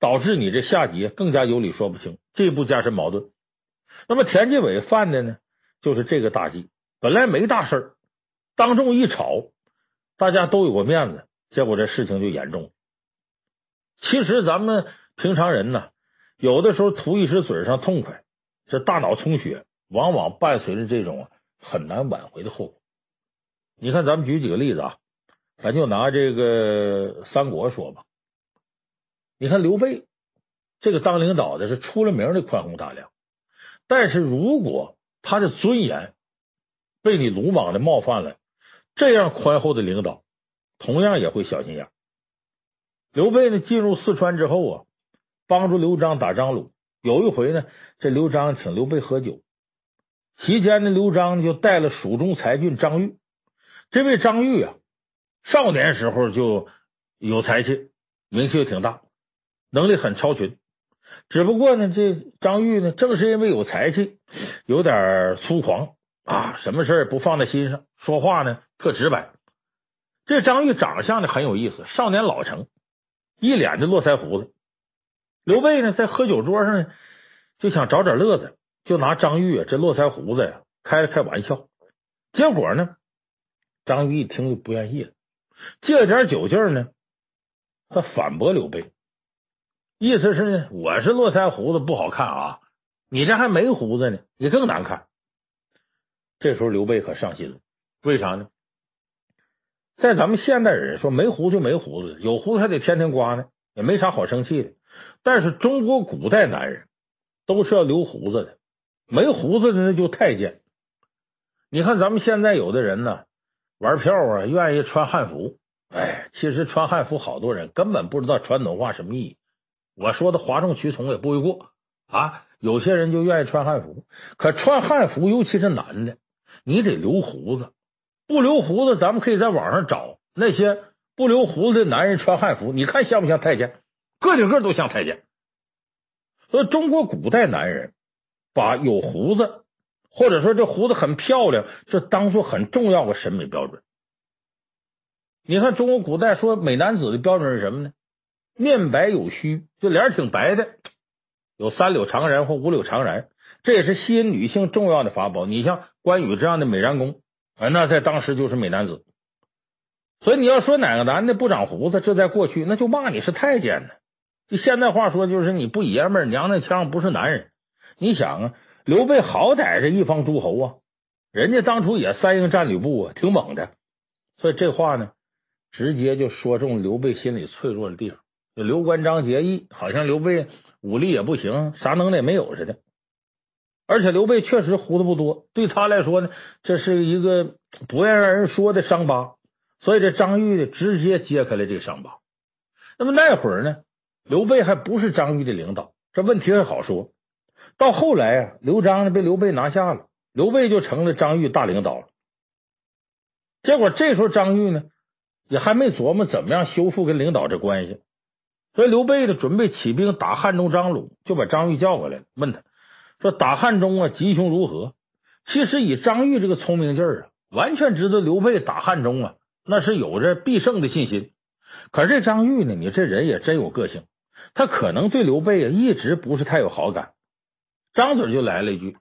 导致你这下级更加有理说不清，进一步加深矛盾。那么田纪伟犯的呢，就是这个大忌。本来没大事，当众一吵，大家都有个面子，结果这事情就严重了。其实咱们平常人呢，有的时候图一时嘴上痛快，这大脑充血，往往伴随着这种很难挽回的后果。你看，咱们举几个例子啊，咱就拿这个三国说吧。你看刘备这个当领导的是出了名的宽宏大量。但是如果他的尊严被你鲁莽的冒犯了，这样宽厚的领导同样也会小心眼。刘备呢，进入四川之后啊，帮助刘璋打张鲁。有一回呢，这刘璋请刘备喝酒，期间呢，刘璋就带了蜀中才俊张玉。这位张玉啊，少年时候就有才气，名气也挺大，能力很超群。只不过呢，这张玉呢，正是因为有才气，有点粗狂啊，什么事儿不放在心上，说话呢特直白。这张玉长相呢很有意思，少年老成，一脸的络腮胡子。刘备呢在喝酒桌上呢就想找点乐子，就拿张玉这络腮胡子呀开了开玩笑。结果呢，张玉一听就不愿意了，借点酒劲呢，他反驳刘备。意思是呢，我是络腮胡子不好看啊，你这还没胡子呢，你更难看。这时候刘备可上心了，为啥呢？在咱们现代人说没胡子就没胡子，有胡子还得天天刮呢，也没啥好生气的。但是中国古代男人都是要留胡子的，没胡子的那就太监。你看咱们现在有的人呢，玩票啊，愿意穿汉服。哎，其实穿汉服好多人根本不知道传统话什么意义。我说的哗众取宠也不为过啊！有些人就愿意穿汉服，可穿汉服，尤其是男的，你得留胡子。不留胡子，咱们可以在网上找那些不留胡子的男人穿汉服，你看像不像太监？个顶个都像太监。所以中国古代男人把有胡子，或者说这胡子很漂亮，这当做很重要的审美标准。你看中国古代说美男子的标准是什么呢？面白有须，就脸挺白的，有三绺长髯或五绺长髯，这也是吸引女性重要的法宝。你像关羽这样的美髯公，啊，那在当时就是美男子。所以你要说哪个男的不长胡子，这在过去那就骂你是太监呢。就现在话说，就是你不爷们儿，娘娘腔，不是男人。你想啊，刘备好歹是一方诸侯啊，人家当初也三英战吕布啊，挺猛的。所以这话呢，直接就说中刘备心里脆弱的地方。刘关张结义，好像刘备武力也不行，啥能耐也没有似的。而且刘备确实胡子不多，对他来说呢，这是一个不愿让人说的伤疤。所以这张玉，直接揭开了这个伤疤。那么那会儿呢，刘备还不是张玉的领导，这问题还好说。到后来啊，刘璋呢被刘备拿下了，刘备就成了张玉大领导了。结果这时候张玉呢，也还没琢磨怎么样修复跟领导这关系。所以刘备呢，准备起兵打汉中张鲁，就把张玉叫过来了，问他说：“打汉中啊，吉凶如何？”其实以张玉这个聪明劲儿啊，完全知道刘备打汉中啊，那是有着必胜的信心。可是这张玉呢，你这人也真有个性，他可能对刘备啊一直不是太有好感，张嘴就来了一句：“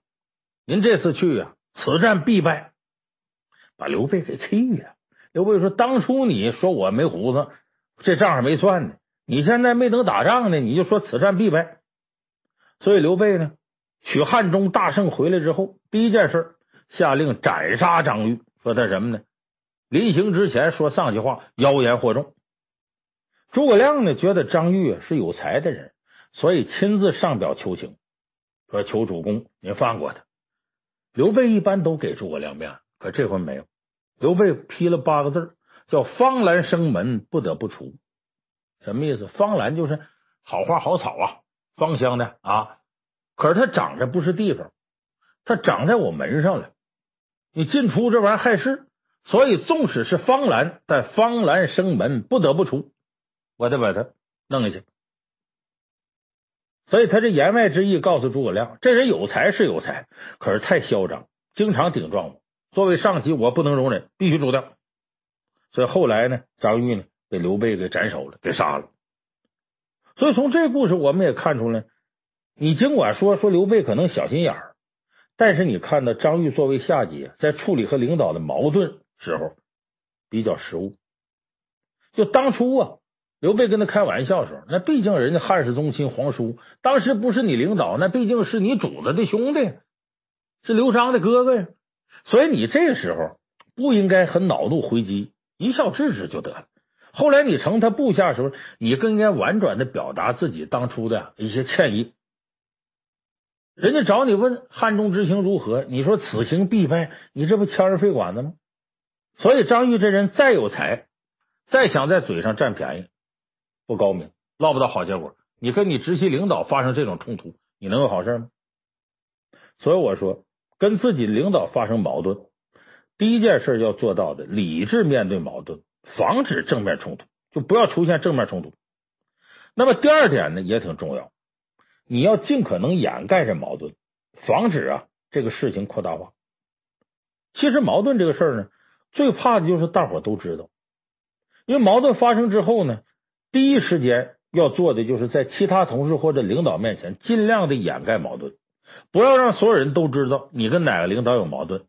您这次去啊，此战必败。”把刘备给气了。刘备说：“当初你说我没胡子，这账还没算呢。”你现在没等打仗呢，你就说此战必败。所以刘备呢，取汉中大胜回来之后，第一件事下令斩杀张玉，说他什么呢？临行之前说丧气话，妖言惑众。诸葛亮呢，觉得张玉是有才的人，所以亲自上表求情，说求主公您放过他。刘备一般都给诸葛亮面，可这回没有。刘备批了八个字，叫“方兰生门，不得不除”。什么意思？方兰就是好花好草啊，芳香的啊。可是它长在不是地方，它长在我门上了。你进出这玩意儿害事，所以纵使是方兰，但方兰生门，不得不出。我得把它弄下去。所以他这言外之意告诉诸葛亮，这人有才是有才，可是太嚣张，经常顶撞我。作为上级，我不能容忍，必须除掉。所以后来呢，张玉呢被刘备给斩首了，给杀了。所以从这故事我们也看出来。你尽管说说刘备可能小心眼儿，但是你看到张玉作为下级，在处理和领导的矛盾时候比较失误。就当初啊，刘备跟他开玩笑的时候，那毕竟人家汉室宗亲皇叔，当时不是你领导，那毕竟是你主子的兄弟，是刘璋的哥哥呀。所以你这时候不应该很恼怒回击，一笑置之就得了。后来你成他部下的时候，你更应该婉转的表达自己当初的一些歉意。人家找你问汉中之行如何，你说此行必败，你这不腔儿肺管子吗？所以张玉这人再有才，再想在嘴上占便宜，不高明，落不到好结果。你跟你直系领导发生这种冲突，你能有好事吗？所以我说，跟自己领导发生矛盾，第一件事要做到的，理智面对矛盾，防止正面冲突，就不要出现正面冲突。那么第二点呢，也挺重要。你要尽可能掩盖这矛盾，防止啊这个事情扩大化。其实矛盾这个事儿呢，最怕的就是大伙都知道，因为矛盾发生之后呢，第一时间要做的就是在其他同事或者领导面前尽量的掩盖矛盾，不要让所有人都知道你跟哪个领导有矛盾，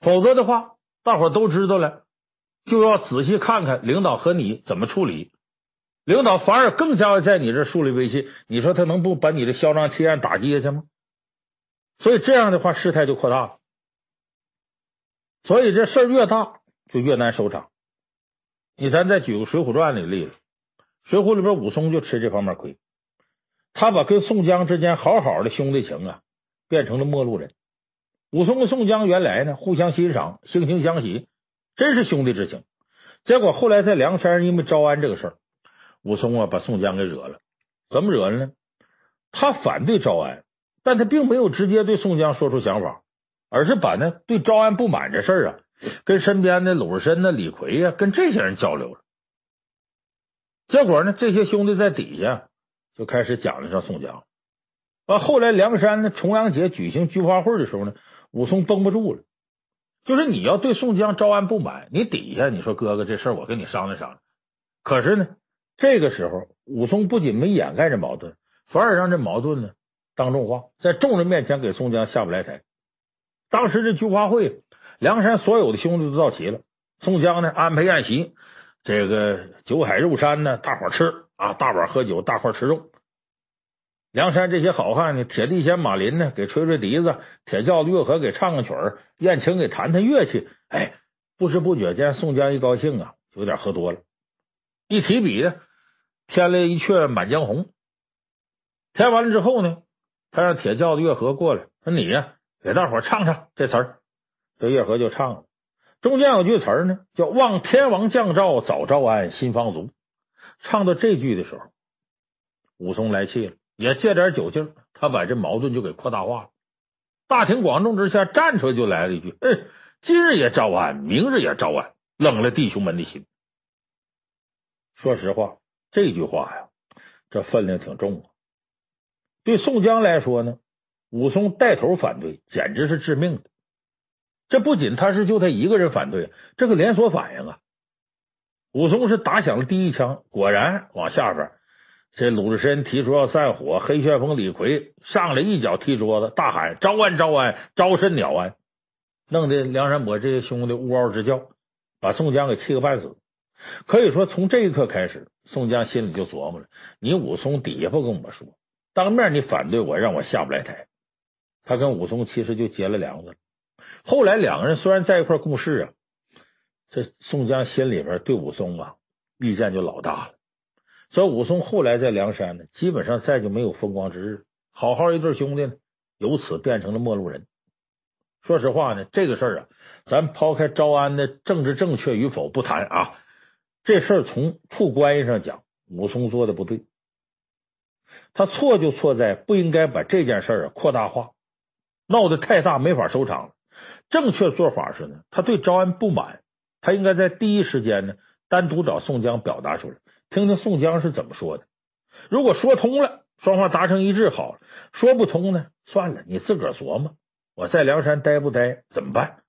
否则的话，大伙都知道了，就要仔细看看领导和你怎么处理。领导反而更加在你这树立威信，你说他能不把你的嚣张气焰打击下去吗？所以这样的话，事态就扩大了。所以这事儿越大，就越难收场。你咱再举个《水浒传》里的例子，《水浒》里边武松就吃这方面亏，他把跟宋江之间好好的兄弟情啊，变成了陌路人。武松跟宋江原来呢互相欣赏，惺惺相惜，真是兄弟之情。结果后来在梁山因为招安这个事儿。武松啊，把宋江给惹了，怎么惹了呢？他反对招安，但他并没有直接对宋江说出想法，而是把呢对招安不满这事儿啊，跟身边的鲁智深、李逵呀，跟这些人交流了。结果呢，这些兄弟在底下就开始讲了上宋江。啊，后来梁山呢重阳节举行菊花会的时候呢，武松绷不住了，就是你要对宋江招安不满，你底下你说哥哥这事儿我跟你商量商量，可是呢。这个时候，武松不仅没掩盖这矛盾，反而让这矛盾呢当众化，在众人面前给宋江下不来台。当时这菊花会，梁山所有的兄弟都到齐了，宋江呢安排宴席，这个酒海肉山呢，大伙吃啊，大碗喝酒，大块吃肉。梁山这些好汉呢，铁地仙马林呢，给吹吹笛子；铁轿子乐和给唱个曲儿；燕青给弹弹乐器。哎，不知不觉间，宋江一高兴啊，有点喝多了。一提笔，添了一阙《满江红》。填完了之后呢，他让铁轿子月和过来，说：“你呀，给大伙唱唱这词儿。”这月和就唱了。中间有句词儿呢，叫“望天王降诏，早招安，心方足”。唱到这句的时候，武松来气了，也借点酒劲，他把这矛盾就给扩大化了。大庭广众之下站出来就来了一句：“哎，今日也招安，明日也招安，冷了弟兄们的心。”说实话，这句话呀，这分量挺重啊。对宋江来说呢，武松带头反对，简直是致命的。这不仅他是就他一个人反对，这个连锁反应啊。武松是打响了第一枪，果然往下边，这鲁智深提出要散伙，黑旋风李逵上来一脚踢桌子，大喊招安招安，招甚鸟安，弄得梁山伯这些兄弟呜嗷直叫，把宋江给气个半死。可以说，从这一刻开始，宋江心里就琢磨了：你武松底下不跟我说，当面你反对我，让我下不来台。他跟武松其实就结了梁子了。后来两个人虽然在一块共事啊，这宋江心里边对武松啊意见就老大了。所以武松后来在梁山呢，基本上再就没有风光之日。好好一对兄弟呢，由此变成了陌路人。说实话呢，这个事儿啊，咱抛开招安的政治正确与否不谈啊，这事儿从处关系上讲，武松做的不对。他错就错在不应该把这件事儿扩大化，闹得太大没法收场。正确做法是呢，他对招安不满，他应该在第一时间呢单独找宋江表达出来，听听宋江是怎么说的。如果说通了，双方达成一致好了；说不通呢，算了，你自个儿琢磨。我在梁山待不待怎么办？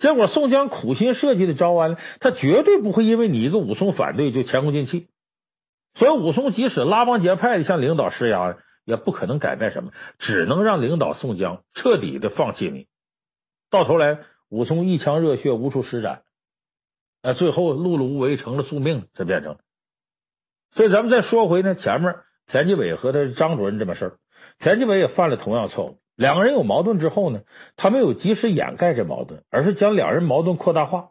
结果宋江苦心设计的招安，他绝对不会因为你一个武松反对就前功尽弃。所以武松即使拉帮结派的向领导施压，也不可能改变什么，只能让领导宋江彻底的放弃你。到头来，武松一腔热血无处施展，哎，最后碌碌无为成了宿命，这变成。所以咱们再说回呢，前面田纪委和他张主任这么事儿，田纪委也犯了同样错误。两个人有矛盾之后呢，他没有及时掩盖这矛盾，而是将两人矛盾扩大化，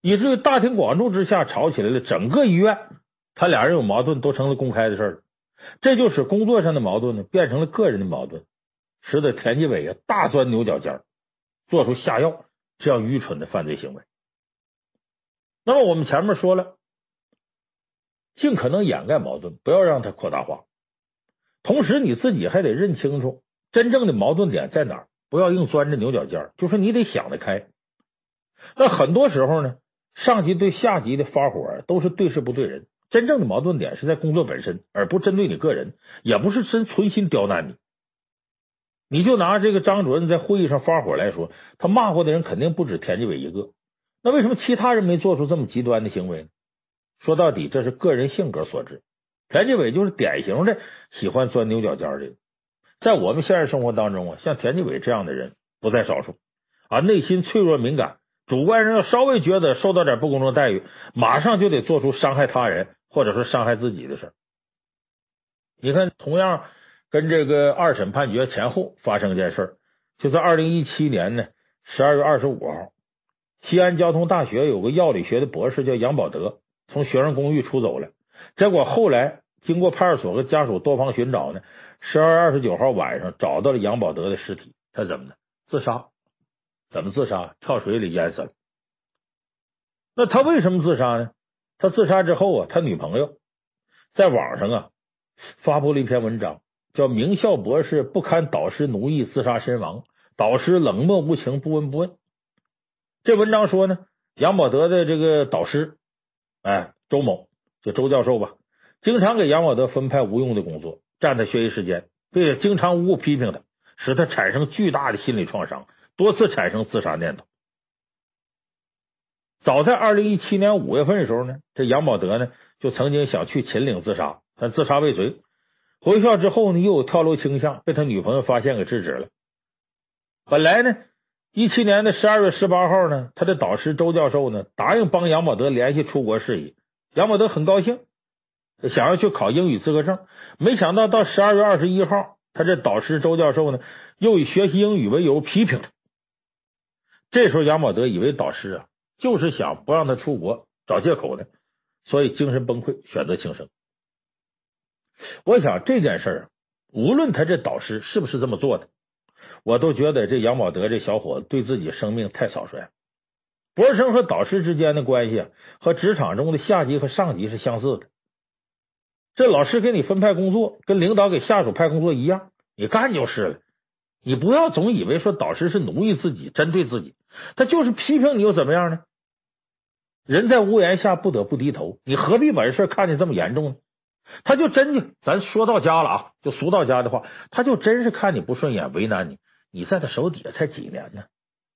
以至于大庭广众之下吵起来了。整个医院，他俩人有矛盾都成了公开的事儿，这就使工作上的矛盾呢变成了个人的矛盾，使得田纪伟啊大钻牛角尖，做出下药这样愚蠢的犯罪行为。那么我们前面说了。尽可能掩盖矛盾，不要让它扩大化。同时，你自己还得认清楚真正的矛盾点在哪儿，不要硬钻着牛角尖儿。就是你得想得开。那很多时候呢，上级对下级的发火都是对事不对人。真正的矛盾点是在工作本身，而不针对你个人，也不是真存心刁难你。你就拿这个张主任在会议上发火来说，他骂过的人肯定不止田纪伟一个。那为什么其他人没做出这么极端的行为呢？说到底，这是个人性格所致。田纪伟就是典型的喜欢钻牛角尖的人。在我们现实生活当中啊，像田纪伟这样的人不在少数啊，内心脆弱敏感，主观上要稍微觉得受到点不公正待遇，马上就得做出伤害他人或者说伤害自己的事儿。你看，同样跟这个二审判决前后发生一件事儿，就在二零一七年呢十二月二十五号，西安交通大学有个药理学的博士叫杨保德。从学生公寓出走了，结果后来经过派出所和家属多方寻找呢，十二月二十九号晚上找到了杨保德的尸体。他怎么的？自杀？怎么自杀？跳水里淹死了。那他为什么自杀呢？他自杀之后啊，他女朋友在网上啊发布了一篇文章，叫《名校博士不堪导师奴役自杀身亡，导师冷漠无情不闻不问》。这文章说呢，杨保德的这个导师。哎，周某就周教授吧，经常给杨保德分派无用的工作，占他学习时间，并且经常无故批评他，使他产生巨大的心理创伤，多次产生自杀念头。早在二零一七年五月份的时候呢，这杨保德呢就曾经想去秦岭自杀，但自杀未遂。回校之后呢，又有跳楼倾向，被他女朋友发现给制止了。本来呢。一七年的十二月十八号呢，他的导师周教授呢答应帮杨保德联系出国事宜，杨保德很高兴，想要去考英语资格证。没想到到十二月二十一号，他这导师周教授呢又以学习英语为由批评他。这时候杨保德以为导师啊就是想不让他出国找借口呢，所以精神崩溃，选择轻生。我想这件事啊，无论他这导师是不是这么做的。我都觉得这杨保德这小伙子对自己生命太草率了。博士生和导师之间的关系啊，和职场中的下级和上级是相似的。这老师给你分派工作，跟领导给下属派工作一样，你干就是了。你不要总以为说导师是奴役自己、针对自己，他就是批评你又怎么样呢？人在屋檐下不得不低头，你何必把这事看得这么严重呢？他就真的，咱说到家了啊，就俗到家的话，他就真是看你不顺眼，为难你。你在他手底下才几年呢？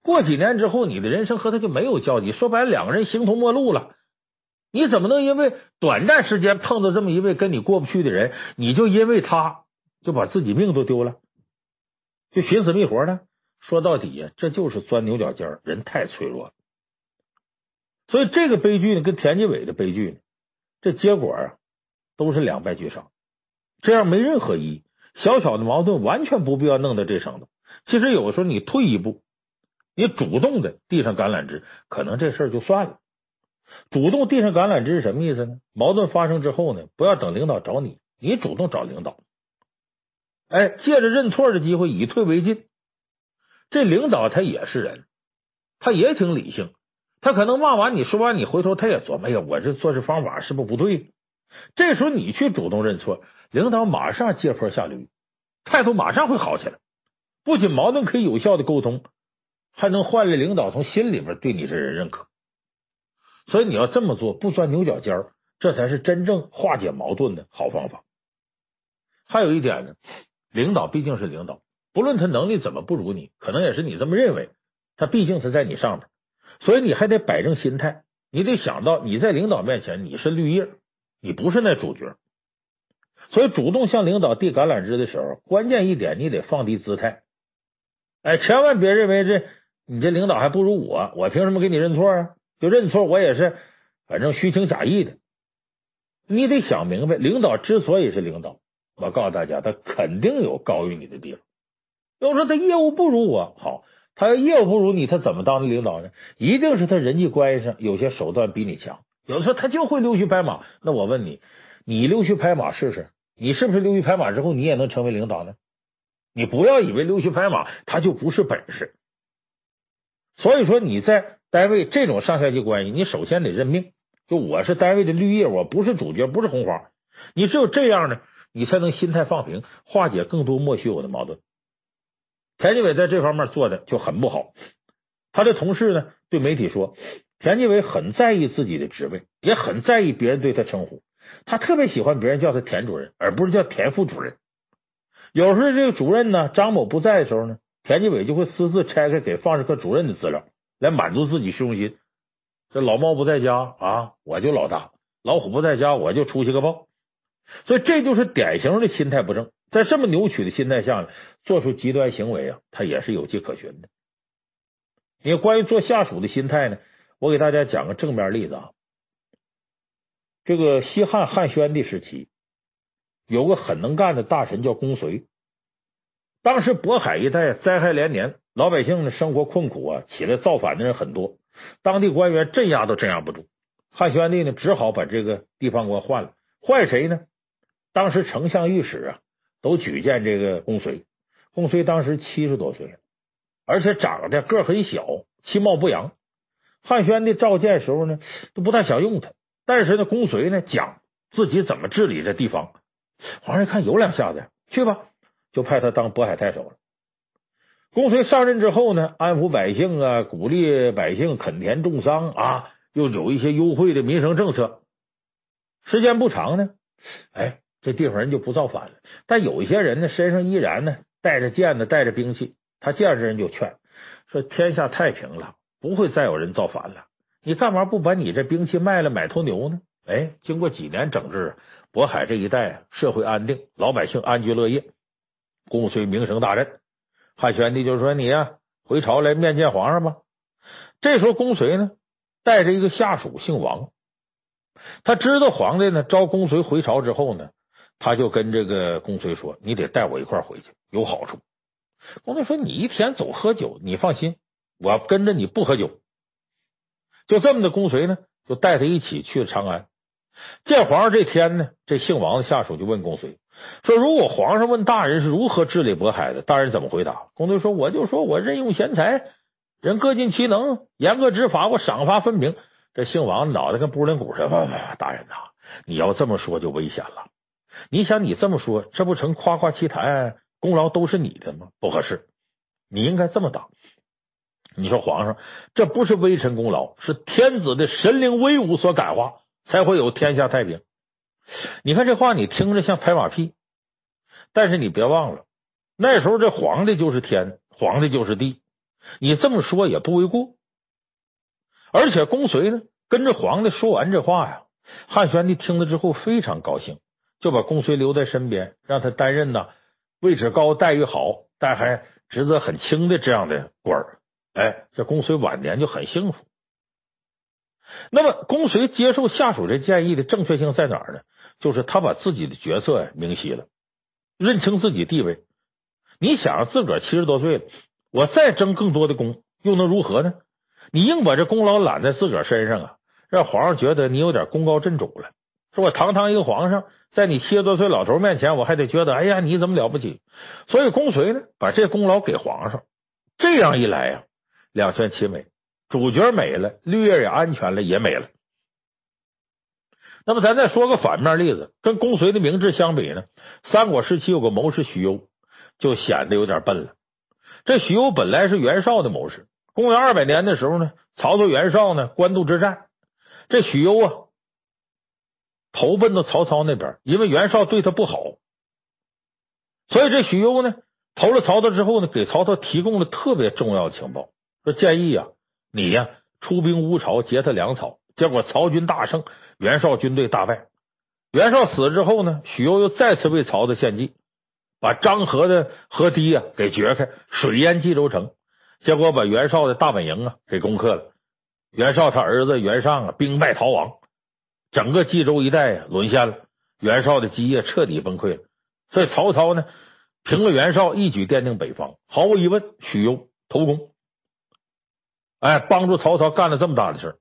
过几年之后，你的人生和他就没有交集。说白了，两个人形同陌路了。你怎么能因为短暂时间碰到这么一位跟你过不去的人，你就因为他就把自己命都丢了，就寻死觅活呢？说到底呀，这就是钻牛角尖，人太脆弱了。所以这个悲剧呢，跟田纪伟的悲剧呢，这结果啊，都是两败俱伤，这样没任何意义。小小的矛盾完全不必要弄到这程度。其实有的时候你退一步，你主动的递上橄榄枝，可能这事儿就算了。主动递上橄榄枝是什么意思呢？矛盾发生之后呢，不要等领导找你，你主动找领导。哎，借着认错的机会，以退为进。这领导他也是人，他也挺理性，他可能骂完你说完你回头他也琢磨，呀，我这做事方法是不是不对？这时候你去主动认错，领导马上借坡下驴，态度马上会好起来。不仅矛盾可以有效的沟通，还能换来领导从心里边对你这人认可。所以你要这么做，不钻牛角尖儿，这才是真正化解矛盾的好方法。还有一点呢，领导毕竟是领导，不论他能力怎么不如你，可能也是你这么认为，他毕竟是在你上面，所以你还得摆正心态，你得想到你在领导面前你是绿叶，你不是那主角。所以主动向领导递橄榄枝的时候，关键一点，你得放低姿态。哎，千万别认为这你这领导还不如我，我凭什么给你认错啊？就认错，我也是反正虚情假意的。你得想明白，领导之所以是领导，我告诉大家，他肯定有高于你的地方。要说他业务不如我，好，他业务不如你，他怎么当的领导呢？一定是他人际关系上有些手段比你强。有的时候他就会溜须拍马。那我问你，你溜须拍马试试，你是不是溜须拍马之后你也能成为领导呢？你不要以为溜须拍马他就不是本事，所以说你在单位这种上下级关系，你首先得认命。就我是单位的绿叶，我不是主角，不是红花。你只有这样呢，你才能心态放平，化解更多莫须有的矛盾。田纪伟在这方面做的就很不好。他的同事呢对媒体说，田纪伟很在意自己的职位，也很在意别人对他称呼。他特别喜欢别人叫他田主任，而不是叫田副主任。有时候这个主任呢，张某不在的时候呢，田纪伟就会私自拆开给放射科主任的资料，来满足自己虚荣心。这老猫不在家啊，我就老大；老虎不在家，我就出去个豹。所以这就是典型的心态不正，在这么扭曲的心态下，做出极端行为啊，他也是有迹可循的。你关于做下属的心态呢，我给大家讲个正面例子啊。这个西汉汉宣帝时期。有个很能干的大臣叫公随，当时渤海一带灾害连年，老百姓的生活困苦啊，起来造反的人很多，当地官员镇压都镇压不住，汉宣帝呢只好把这个地方官换了，换谁呢？当时丞相、御史啊都举荐这个公随，公随当时七十多岁了，而且长得个很小，其貌不扬。汉宣帝召见时候呢，都不太想用他，但是呢，公随呢讲自己怎么治理这地方。皇上一看有两下子，去吧，就派他当渤海太守了。公随上任之后呢，安抚百姓啊，鼓励百姓垦田种桑啊，又有一些优惠的民生政策。时间不长呢，哎，这地方人就不造反了。但有一些人呢，身上依然呢带着剑呢，带着兵器。他见着人就劝说：“天下太平了，不会再有人造反了。你干嘛不把你这兵器卖了，买头牛呢？”哎，经过几年整治。渤海这一带社会安定，老百姓安居乐业，公孙名声大振。汉宣帝就说：“你呀、回朝来面见皇上吧。”这时候，公随呢带着一个下属姓王，他知道皇帝呢召公随回朝之后呢，他就跟这个公随说：“你得带我一块回去，有好处。”公随说：“你一天总喝酒，你放心，我跟着你不喝酒。”就这么的，公随呢就带他一起去了长安。见皇上这天呢，这姓王的下属就问公随说：“如果皇上问大人是如何治理渤海的，大人怎么回答？”公随说：“我就说我任用贤才，人各尽其能，严格执法，我赏罚分明。”这姓王脑袋跟布林鼓似的，大人呐，你要这么说就危险了。你想你这么说，这不成夸夸其谈，功劳都是你的吗？不合适，你应该这么答。你说皇上，这不是微臣功劳，是天子的神灵威武所感化。才会有天下太平。你看这话，你听着像拍马屁，但是你别忘了，那时候这皇帝就是天，皇帝就是地，你这么说也不为过。而且公随呢，跟着皇帝说完这话呀，汉宣帝听了之后非常高兴，就把公随留在身边，让他担任呢位置高、待遇好，但还职责很轻的这样的官儿。哎，这公随晚年就很幸福。那么，公随接受下属这建议的正确性在哪儿呢？就是他把自己的角色明晰了，认清自己地位。你想自个儿七十多岁了，我再争更多的功，又能如何呢？你硬把这功劳揽在自个儿身上啊，让皇上觉得你有点功高震主了。说我堂堂一个皇上，在你七十多岁老头面前，我还得觉得，哎呀，你怎么了不起？所以公随呢，把这功劳给皇上。这样一来呀，两全其美。主角没了，绿叶也安全了，也没了。那么咱再说个反面例子，跟公随的明智相比呢，三国时期有个谋士许攸，就显得有点笨了。这许攸本来是袁绍的谋士，公元二百年的时候呢，曹操、袁绍呢官渡之战，这许攸啊投奔到曹操那边，因为袁绍对他不好，所以这许攸呢投了曹操之后呢，给曹操提供了特别重要的情报，说建议啊你呀出兵乌巢劫他粮草，结果曹军大胜。袁绍军队大败，袁绍死了之后呢，许攸又再次为曹操献计，把漳河的河堤啊给掘开，水淹冀州城，结果把袁绍的大本营啊给攻克了。袁绍他儿子袁尚啊兵败逃亡，整个冀州一带啊沦陷了，袁绍的基业彻底崩溃了。所以曹操呢平了袁绍，一举奠定北方。毫无疑问，许攸头功，哎，帮助曹操干了这么大的事儿。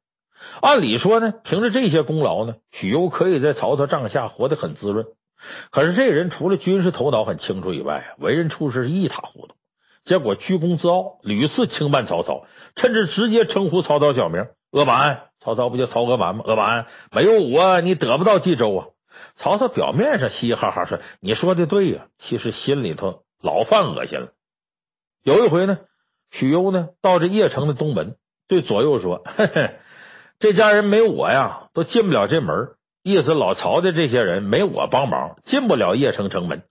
按理说呢，凭着这些功劳呢，许攸可以在曹操帐下活得很滋润。可是这人除了军事头脑很清楚以外，为人处事一塌糊涂。结果居功自傲，屡次轻慢曹操，甚至直接称呼曹操小名“阿蛮”。曹操不叫曹阿蛮吗？阿蛮，没有我你得不到冀州啊！曹操表面上嘻嘻哈哈说：“你说的对呀。”其实心里头老犯恶心了。有一回呢，许攸呢到这邺城的东门，对左右说：“ 嘿嘿。”这家人没我呀，都进不了这门。意思老曹的这些人没我帮忙，进不了邺城城门。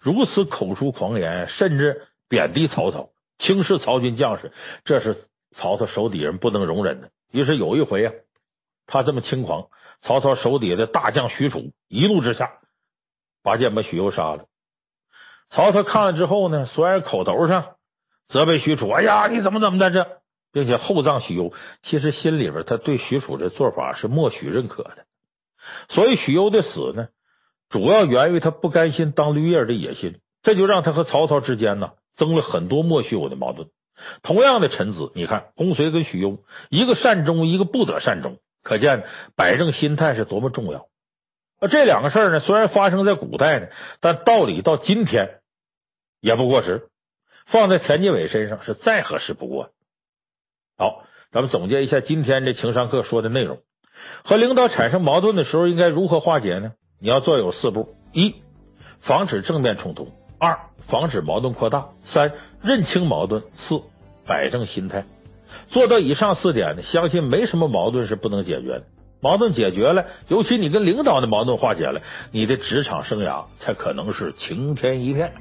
如此口出狂言，甚至贬低曹操，轻视曹军将士，这是曹操手底人不能容忍的。于是有一回啊，他这么轻狂，曹操手底下的大将许褚一怒之下，拔剑把许攸杀了。曹操看了之后呢，虽然口头上责备许褚，哎呀，你怎么怎么的这。并且厚葬许攸，其实心里边他对许褚这做法是默许认可的。所以许攸的死呢，主要源于他不甘心当绿叶的野心，这就让他和曹操之间呢增了很多莫须有的矛盾。同样的臣子，你看公随跟许攸，一个善终，一个不得善终，可见摆正心态是多么重要。那这两个事儿呢，虽然发生在古代呢，但道理到今天也不过时，放在田建伟身上是再合适不过。好，咱们总结一下今天这情商课说的内容。和领导产生矛盾的时候，应该如何化解呢？你要做有四步：一、防止正面冲突；二、防止矛盾扩大；三、认清矛盾；四、摆正心态。做到以上四点呢，相信没什么矛盾是不能解决的。矛盾解决了，尤其你跟领导的矛盾化解了，你的职场生涯才可能是晴天一片。